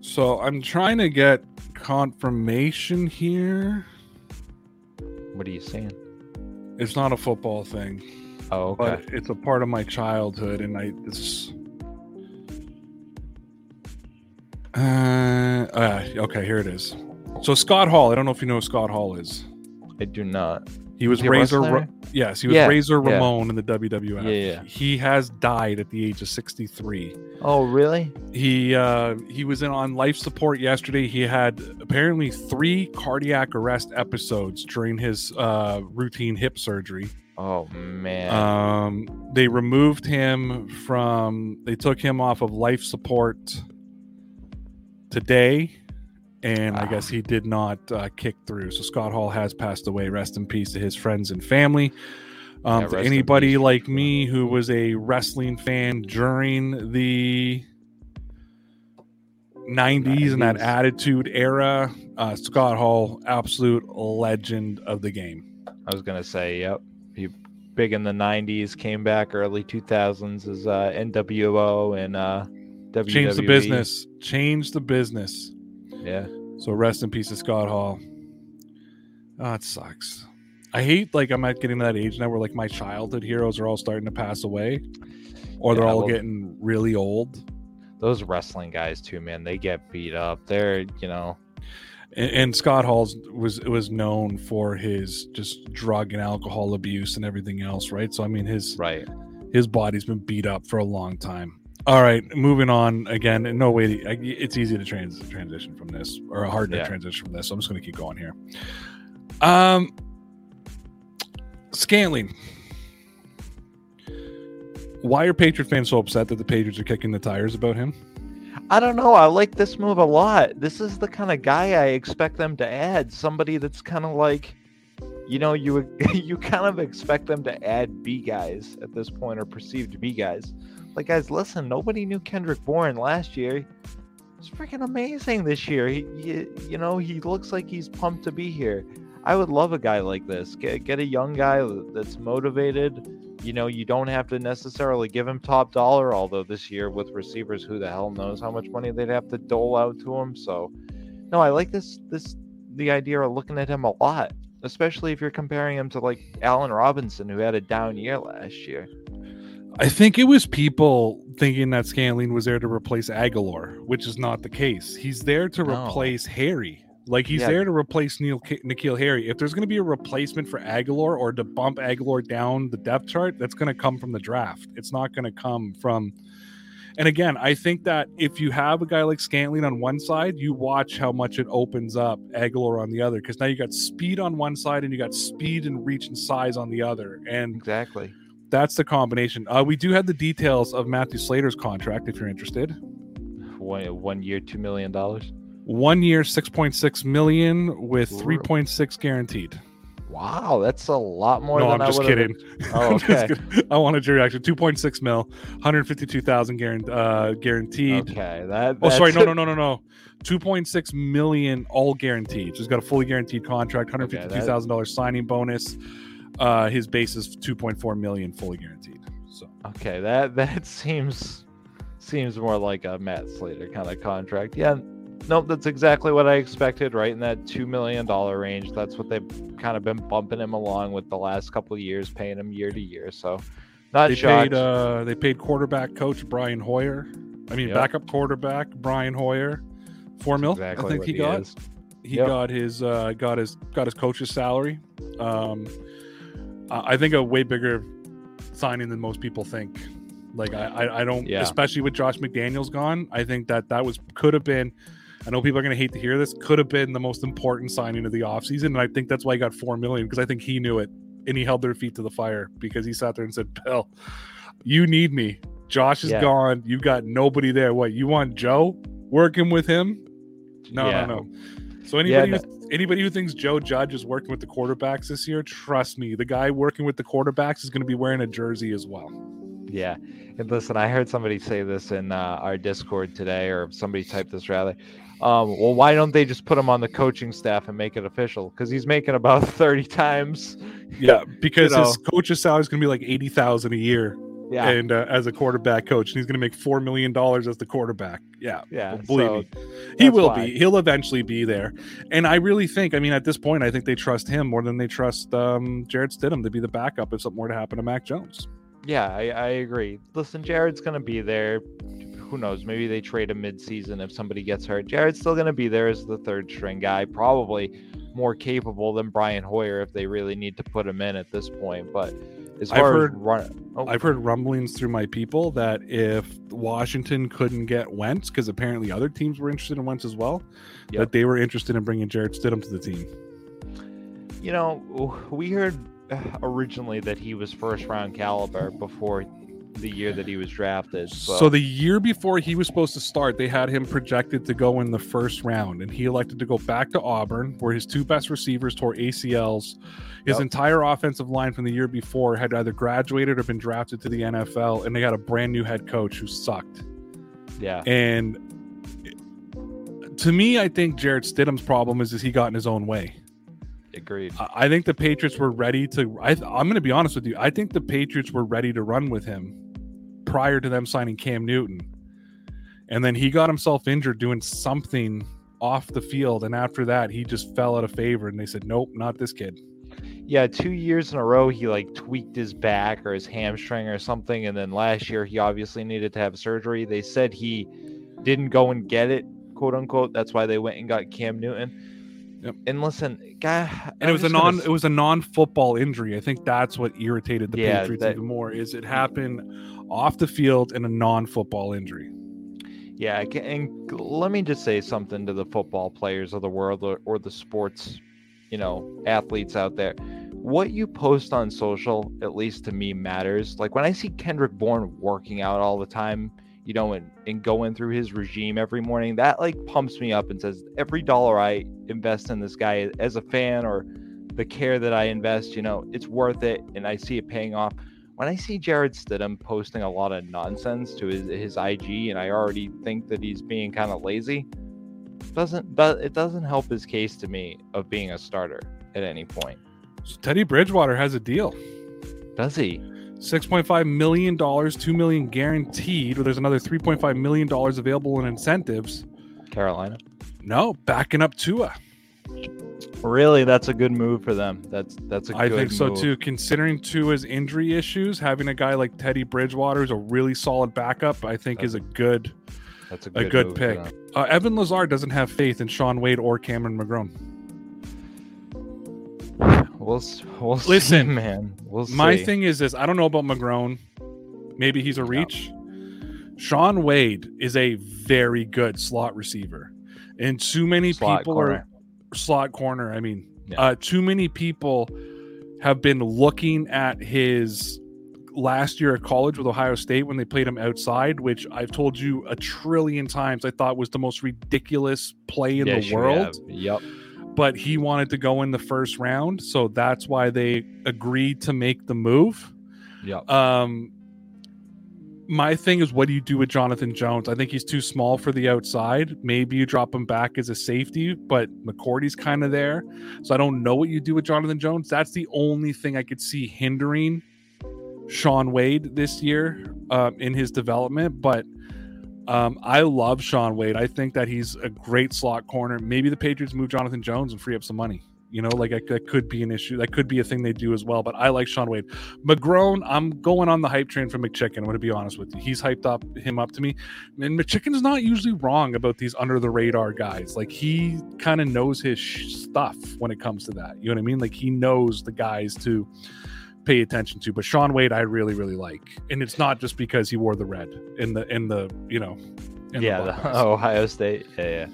S1: So I'm trying to get confirmation here.
S2: What are you saying?
S1: It's not a football thing,
S2: Oh, okay.
S1: but it's a part of my childhood, and I this. Uh, uh, okay, here it is. So Scott Hall, I don't know if you know who Scott Hall is.
S2: I do not.
S1: He was
S2: he
S1: Razor. Ra- yes, he was
S2: Yeah,
S1: Razor
S2: yeah.
S1: Ramon in the WWF.
S2: Yeah, yeah.
S1: He has died at the age of 63.
S2: Oh, really?
S1: He uh, he was in on life support yesterday. He had apparently three cardiac arrest episodes during his uh, routine hip surgery.
S2: Oh man.
S1: Um, they removed him from. They took him off of life support today, and I guess he did not uh, kick through. So Scott Hall has passed away. Rest in peace to his friends and family. Um,
S2: Yeah,
S1: to anybody like me who was a wrestling fan during the 90s and that attitude era, uh, Scott Hall, absolute legend of the game.
S2: I was gonna say, yep. He big in the '90s, came back early 2000s as uh, NWO and uh, WWE.
S1: Change the business. Change the business.
S2: Yeah,
S1: So rest in peace to Scott Hall. Oh, it sucks. I hate like I'm at getting to that age now where like my childhood heroes are all starting to pass away, or they're all
S2: well-
S1: getting really old.
S2: those wrestling guys too, man. They get beat up. They're, you know,
S1: And, and Scott Hall's was was known for his just drug and alcohol abuse and everything else, right? So I mean his
S2: right.
S1: his body's been beat up for a long time. All right, moving on again. No way, it's easy to trans, transition from this, or hard to
S2: Yeah.
S1: transition from this. So I'm just going to keep going here. Um, Scantling. Why are Patriot fans so upset that the Patriots are kicking the tires about him?
S2: I don't know. I like this move a lot. This is the kind of guy I expect them to add. Somebody that's kind of like, you know, you you kind of expect them to add B guys at this point or perceived B guys. Like guys, listen, nobody knew Kendrick Bourne last year. It's freaking amazing this year. He, he, you know, he looks like he's pumped to be here. I would love a guy like this. Get get a young guy that's motivated. You know, you don't have to necessarily give him top dollar. Although this year with receivers, who the hell knows how much money they'd have to dole out to him. So, no, I like this. This the idea of looking at him a lot, especially if you're comparing him to like Allen Robinson, who had a down year last year.
S1: I think it was people thinking that Scantling was there to replace Agholor, which is not the case. He's there to
S2: No.
S1: replace Harry. Like he's
S2: Yeah.
S1: there to replace Neil N'Keal Harry. If there's going to be a replacement for Agholor or to bump Agholor down the depth chart, that's going to come from the draft. It's not going to come from. And again, I think that if you have a guy like Scantling on one side, you watch how much it opens up Agholor on the other. Because now you got speed on one side and you got speed and reach and size on the other. And
S2: Exactly.
S1: That's the combination. Uh, we do have the details of Matthew Slater's contract if you're interested.
S2: One one year, two million dollars.
S1: One year, 6.6 million with 3.6 guaranteed.
S2: Wow, that's a lot more
S1: no,
S2: than
S1: I'm just
S2: would've-
S1: kidding.
S2: Oh, okay.
S1: kidding. I wanted your reaction. 2.6 mil, 152,000 guaran- uh, guaranteed.
S2: Okay, that.
S1: Oh, sorry. No, no, no, no, no. 2.6 million all guaranteed. So he's got a fully guaranteed contract, $152,000 signing bonus. Uh, his base is 2.4 million, fully guaranteed. So
S2: Okay, that that seems seems more like a Matt Slater kind of contract. Yeah, nope, that's exactly what I expected. Right in that two million dollar range. That's what they've kind of been bumping him along with the last couple of years, paying him year to year. So, not
S1: they
S2: shocked.
S1: paid uh, they paid quarterback coach Brian Hoyer. I mean,
S2: Yep.
S1: backup quarterback Brian Hoyer, four mil.
S2: exactly
S1: I think
S2: what
S1: he got.
S2: is.
S1: he
S2: Yep.
S1: got his uh got his got his coach's salary um i I think a way bigger signing than most people think like i i, don't
S2: Yeah.
S1: especially with josh mcdaniels gone i think that that was could have been i know people are going to hate to hear this could have been the most important signing of the offseason and i think that's why he got four million because i think he knew it and he held their feet to the fire because he sat there and said bill you need me josh is
S2: Yeah.
S1: gone you got nobody there what you want joe working with him no,
S2: Yeah.
S1: no, no. So anybody
S2: Yeah,
S1: who, anybody who thinks Joe Judge is working with the quarterbacks this year, trust me, the guy working with the quarterbacks is going to be wearing a jersey as well.
S2: Yeah. And listen, I heard somebody say this in uh, our Discord today, or somebody typed this rather. Um, well, why don't they just put him on the coaching staff and make it official? Because he's making about 30 times.
S1: Yeah, because
S2: You
S1: his coach's salary is going to be like eighty thousand a year,
S2: Yeah.
S1: and uh, as a quarterback coach, and he's going to make four million dollars as the quarterback. Yeah,
S2: yeah.
S1: believe
S2: so
S1: me, he will
S2: why.
S1: be. He'll eventually be there, and I really think. I mean, at this point, I think they trust him more than they trust um, Jarrett Stidham to be the backup if something were to happen to Mac Jones.
S2: Yeah, I, I agree. Listen, Jarrett's going to be there. Who knows? Maybe they trade him mid-season if somebody gets hurt. Jarrett's still going to be there as the third string guy, probably more capable than Brian Hoyer if they really need to put him in at this point. But as
S1: I've heard-
S2: as run, oh,
S1: I've heard rumblings through my people that if Washington couldn't get Wentz, because apparently other teams were interested in Wentz as well,
S2: Yep.
S1: that they were interested in bringing Jarrett Stidham to the team.
S2: you know, we heard uh, originally that he was first round caliber before the year that he was drafted. So,
S1: So the year before he was supposed to start, they had him projected to go in the first round, and he elected to go back to Auburn, where his two best receivers tore ACLs. His
S2: Yep.
S1: entire offensive line from the year before had either graduated or been drafted to the NFL, and they got a brand new head coach who sucked.
S2: yeah,
S1: And to me, I think Jarrett Stidham's problem is, is he got in his own way.
S2: agreed.
S1: I- I think the Patriots were ready to. I, I'm going to be honest with you. I think the Patriots were ready to run with him prior to them signing Cam Newton, and then he got himself injured doing something off the field, and after that, he just fell out of favor, and they said, "Nope, not this kid."
S2: Yeah, two years in a row, he like tweaked his back or his hamstring or something. And then last year, he obviously needed to have surgery. They said he didn't go and get it, quote unquote. That's why they went and got Cam Newton.
S1: Yep.
S2: And listen, guy,
S1: And it was a non. It was a non-football injury. I think that's what irritated the
S2: Yeah,
S1: Patriots
S2: that-
S1: even more. Is it happened off the field in a non-football injury?
S2: Yeah, and let me just say something to the football players of the world or, or the sports, you know, athletes out there. What you post on social, at least to me, matters. Like when I see Kendrick Bourne working out all the time, you know, and, and going through his regime every morning, that like pumps me up and says every dollar I invest in this guy as a fan or the care that I invest, you know, it's worth it and I see it paying off when I see Jarrett Stidham posting a lot of nonsense to his, his IG, and I already think that he's being kind of lazy, doesn't but it doesn't help his case to me of being a starter at any point.
S1: So Teddy Bridgewater has a deal.
S2: Does he?
S1: Six point five million dollars, two million guaranteed. Or there's another three point five million dollars available in incentives.
S2: Carolina.
S1: No, backing up Tua.
S2: Really, that's a good move for them. That's that's a
S1: I
S2: good
S1: think so
S2: move.
S1: too. Considering Tua's injury issues, having a guy like Teddy Bridgewater is a really solid backup. I think is a good
S2: That's a
S1: a
S2: good,
S1: good
S2: move for
S1: pick. Uh, Evan Lazar doesn't have faith in Shaun Wade or Cameron McGrone.
S2: We'll we'll see,
S1: Listen,
S2: man. We'll
S1: My
S2: see.
S1: thing is this: I don't know about McGrone. Maybe he's a reach. Shaun Wade is a very good slot receiver, and too many
S2: Slot
S1: people
S2: corner.
S1: are slot corner. I mean,
S2: Yeah.
S1: uh, too many people have been looking at his last year at college with Ohio State when they played him outside, which I've told you a trillion times I thought was the most ridiculous play in the world.
S2: have. Yep.
S1: But he wanted to go in the first round, so that's why they agreed to make the move.
S2: Yep.
S1: Um, my thing is what do you do with Jonathan Jones? I think he's too small for the outside. Maybe you drop him back as a safety, but McCourty's kind of there. So I don't know what you do with Jonathan Jones. That's the only thing I could see hindering Shaun Wade this year um, in his development. But um, I love Shaun Wade. I think that he's a great slot corner. Maybe the Patriots move Jonathan Jones and free up some money. You know, like that could be an issue. That could be a thing they do as well. But I like Shaun Wade. McGrone, I'm going on the hype train for McChicken. I'm going to be honest with you. He's hyped up him up to me. And McChicken's not usually wrong about these under the radar guys. Like he kind of knows his stuff when it comes to that. You know what I mean? Like he knows the guys to pay attention to. But Shaun Wade, I really, really like, and it's not just because he wore the red in the in the you know.
S2: yeah, the Ohio State. Yeah, yeah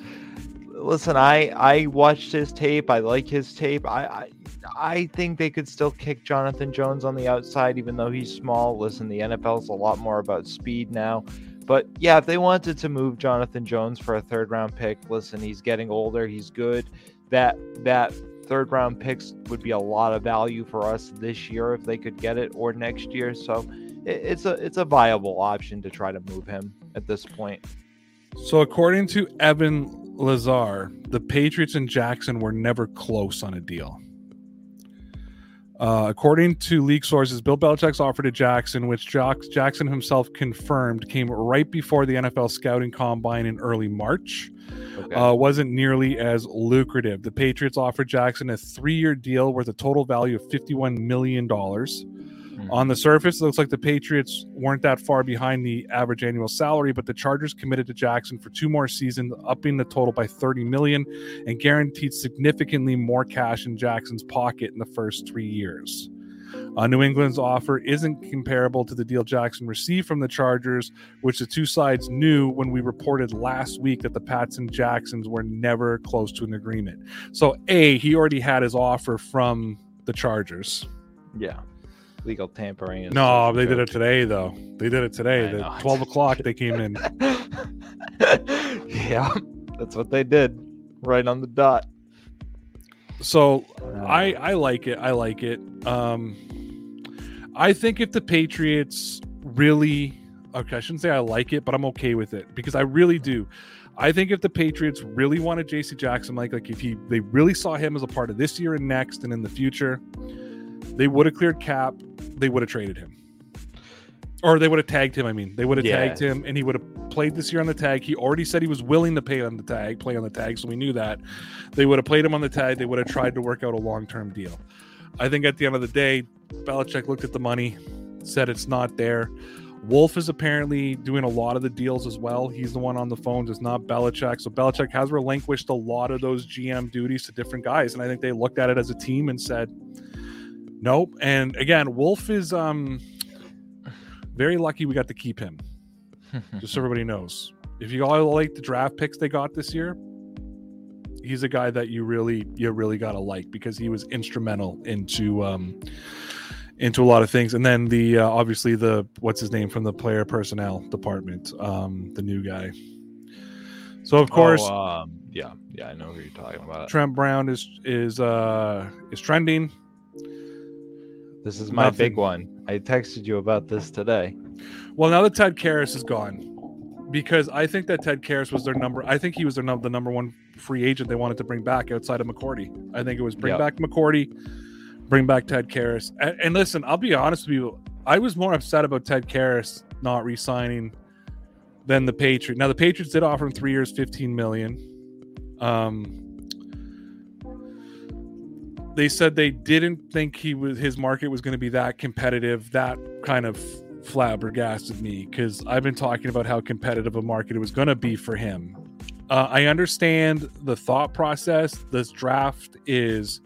S2: listen, I I watched his tape. I like his tape. I, I I think they could still kick Jonathan Jones on the outside, even though he's small. Listen, the NFL is a lot more about speed now. But yeah, if they wanted to move Jonathan Jones for a third round pick, listen, he's getting older. He's good. That that third round picks would be a lot of value for us this year if they could get it, or next year. So it, it's a it's a viable option to try to move him at this point.
S1: So according to Evan Lazar, the Patriots and Jackson were never close on a deal. Uh, according to leak sources, Bill Belichick's offer to Jackson, which Jackson himself confirmed, came right before the NFL scouting combine in early March. Okay. Uh, wasn't nearly as lucrative. The Patriots offered Jackson a three-year deal worth a total value of fifty-one million dollars. On the surface, it looks like the Patriots weren't that far behind the average annual salary, but the Chargers committed to Jackson for two more seasons, upping the total by 30 million and guaranteed significantly more cash in Jackson's pocket in the first three years. Uh, New England's offer isn't comparable to the deal Jackson received from the Chargers, which the two sides knew when we reported last week that the Pats and Jacksons were never close to an agreement. So, A, he already had his offer from the Chargers.
S2: Yeah legal tampering.
S1: No, they did it today though. They did it today. The twelve o'clock they came in.
S2: yeah, that's what they did, right on the dot.
S1: So I I like it. I like it. Um, I think if the Patriots really okay, I shouldn't say I like it, but I'm okay with it because I really do. I think if the Patriots really wanted JC Jackson, like like if he they really saw him as a part of this year and next and in the future, they would have cleared cap. They would have traded him, or they would have tagged him. I mean, they would have yeah. tagged him, and he would have played this year on the tag. He already said he was willing to pay on the tag, play on the tag, so we knew that. They would have played him on the tag. They would have tried to work out a long term deal. I think at the end of the day, Belichick looked at the money, said it's not there. Wolf is apparently doing a lot of the deals as well. He's the one on the phones. It's not Belichick. So Belichick has relinquished a lot of those GM duties to different guys. And I think they looked at it as a team and said, Nope. And again, Wolf is um very lucky we got to keep him. Just so everybody knows. If you all like the draft picks they got this year, he's a guy that you really you really gotta like because he was instrumental into um into a lot of things. And then the uh, obviously the what's his name from the player personnel department, um, the new guy. So of course, oh,
S2: um, yeah, yeah, I know who you're talking about.
S1: Trent Brown is is uh is trending.
S2: This is my Nothing. big one. I texted you about this today.
S1: Well, now that Ted Karras is gone, because I think that Ted Karras was their number. I think he was their the number one free agent they wanted to bring back outside of McCourty. I think it was bring yep. back McCourty, bring back Ted Karras. And, and, listen, I'll be honest with you. I was more upset about Ted Karras not re-signing than the Patriots. Now the Patriots did offer him three years, fifteen million. Um, they said they didn't think he was his market was going to be that competitive. That kind of flabbergasted me because I've been talking about how competitive a market it was going to be for him. Uh, I understand the thought process. This draft is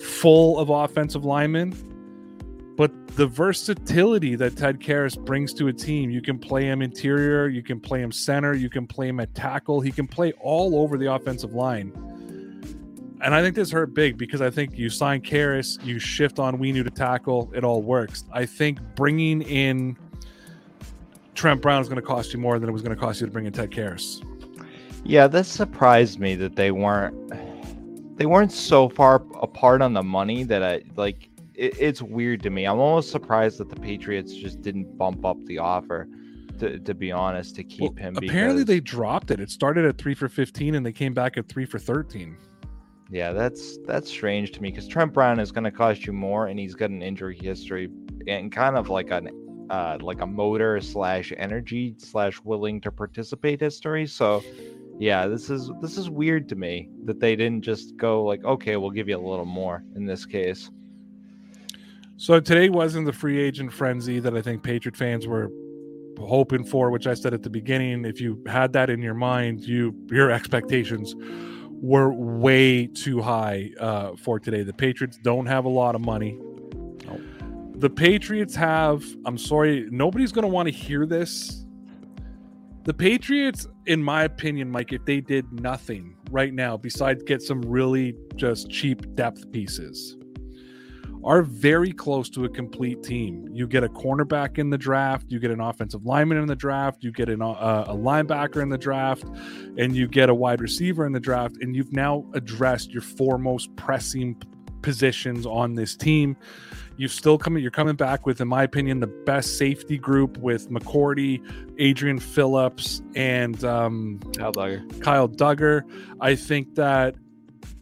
S1: full of offensive linemen, but the versatility that Ted Karras brings to a team, you can play him interior, you can play him center, you can play him at tackle, he can play all over the offensive line and I think this hurt big because I think you sign Karras, you shift Onwenu to tackle, it all works. I think bringing in Trent Brown is going to cost you more than it was going to cost you to bring in Ted Karras.
S2: Yeah, that surprised me that they weren't they weren't so far apart on the money that I like. It, it's weird to me. I'm almost surprised that the Patriots just didn't bump up the offer. To, to be honest, to keep
S1: Well,
S2: him.
S1: apparently,
S2: because-
S1: they dropped it. It started at three for 15 and they came back at three for 13.
S2: Yeah, that's that's strange to me because Trent Brown is going to cost you more, and he's got an injury history and kind of like an uh, like a motor slash energy slash willing to participate history. So, yeah, this is this is weird to me that they didn't just go like, okay, we'll give you a little more in this case.
S1: So today wasn't the free agent frenzy that I think Patriot fans were hoping for, which I said at the beginning. If you had that in your mind, you your expectations were way too high uh, for today. The Patriots don't have a lot of money. The Patriots have. I'm sorry, nobody's going to want to hear this. The Patriots, in my opinion, Mike, if they did nothing right now besides get some really just cheap depth pieces, are very close to a complete team. You get a cornerback in the draft, you get an offensive lineman in the draft, you get an, uh, a linebacker in the draft, and you get a wide receiver in the draft, and you've now addressed your four most pressing positions on this team. You've still coming. You're coming back with, in my opinion, the best safety group with McCourty, Adrian Phillips, and um,
S2: Kyle Dugger.
S1: Kyle Dugger. I think that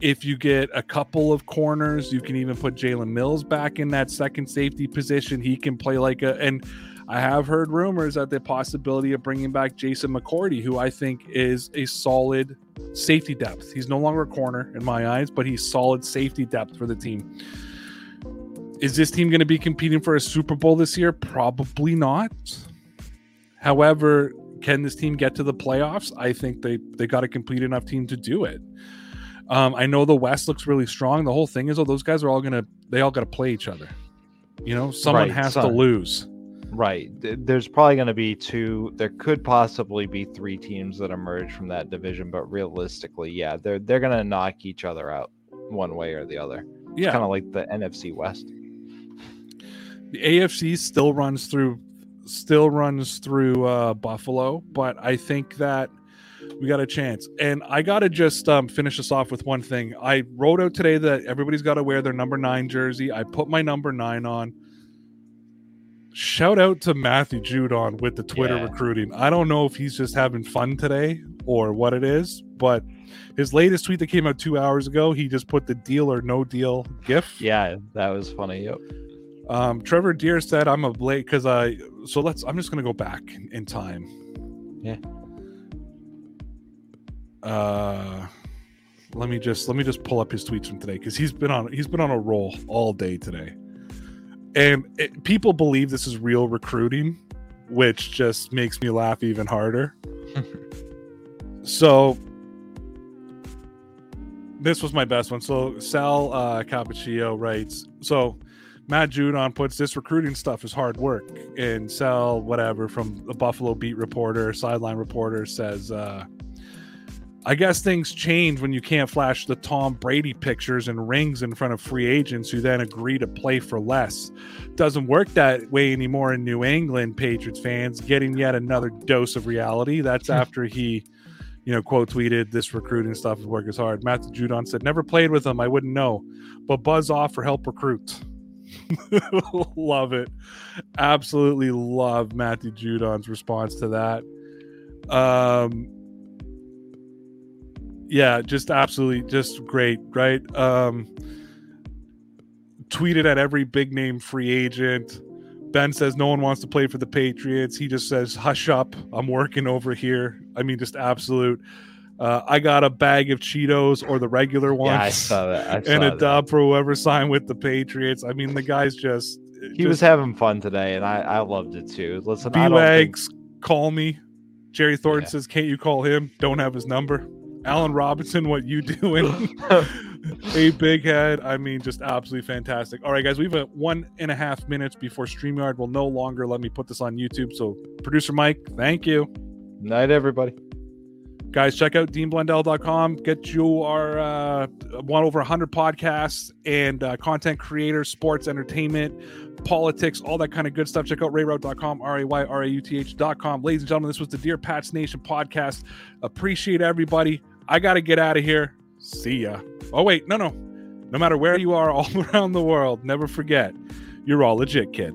S1: if you get a couple of corners, you can even put Jalen Mills back in that second safety position. He can play like a and I have heard rumors that the possibility of bringing back Jason McCourty, who I think is a solid safety depth. He's no longer a corner in my eyes, but he's solid safety depth for the team. Is this team going to be competing for a Super Bowl this year? Probably not. However, can this team get to the playoffs? I think they they got a complete enough team to do it. Um, I know the West looks really strong. The whole thing is, oh, those guys are all gonna they all got to play each other. You know, someone
S2: Right,
S1: has
S2: so-
S1: to lose.
S2: Right. There's probably going to be two. There could possibly be three teams that emerge from that division, but realistically, yeah, they're they're going to knock each other out one way or the other. It's
S1: Yeah,
S2: kind of like the NFC West.
S1: the AFC still runs through still runs through uh, Buffalo, but I think that we got a chance. And I got to just um, finish this off with one thing. I wrote out today that everybody's got to wear their number nine jersey. I put my number nine on. Shout out to Matthew Judon with the Twitter
S2: Yeah.
S1: recruiting. I don't know if he's just having fun today or what it is, but his latest tweet that came out two hours ago, he just put the deal or no deal gif.
S2: Yeah, that was funny. Yep.
S1: Um, Trevor Deer said I'm a late because I. So let's. I'm just gonna go back in time.
S2: Yeah.
S1: Uh, let me just let me just pull up his tweets from today because he's been on he's been on a roll all day today, and it, people believe this is real recruiting, which just makes me laugh even harder. so this was my best one. So Sal uh, Capaccio writes so. Matt Judon puts this recruiting stuff is hard work. And Sal, whatever, from the Buffalo beat reporter, sideline reporter says, uh, I guess things change when you can't flash the Tom Brady pictures and rings in front of free agents who then agree to play for less. Doesn't work that way anymore in New England, Patriots fans. Getting yet another dose of reality. That's after he, you know, quote tweeted, This recruiting stuff is work is hard. Matthew Judon said, Never played with him. I wouldn't know. But buzz off or help recruit. love it. Absolutely love Matthew Judon's response to that. Um, yeah, just absolutely, just great, right? Um, tweeted at every big name free agent. Ben says no one wants to play for the Patriots. He just says, "Hush up, I'm working over here." I mean, just absolute. Uh, I got a bag of Cheetos or the regular ones
S2: Yeah, I saw that. I saw
S1: and a dub for whoever signed with the Patriots. I mean, the guy's just
S2: He was having fun today, and I, I loved it too. Listen,
S1: B
S2: don't think,
S1: Call me. Jerry Thornton
S2: Yeah.
S1: says, "Can't you call him? Don't have his number." Allen Robinson, what you doing? a big head. I mean, just absolutely fantastic. All right, guys, we have a one and a half minutes before Streamyard will no longer let me put this on YouTube. So, producer Mike, thank you.
S2: night, everybody.
S1: guys check out deanblundell.com get you our uh one over 100 podcasts and uh, content creators sports entertainment politics all that kind of good stuff. Check out rayrauth.com r-a-y-r-a-u-t-h.com ladies and gentlemen this was the dear pats nation podcast. Appreciate everybody. I gotta get out of here. See ya. Oh wait no no. No matter where you are all around the world never forget you're all legit kid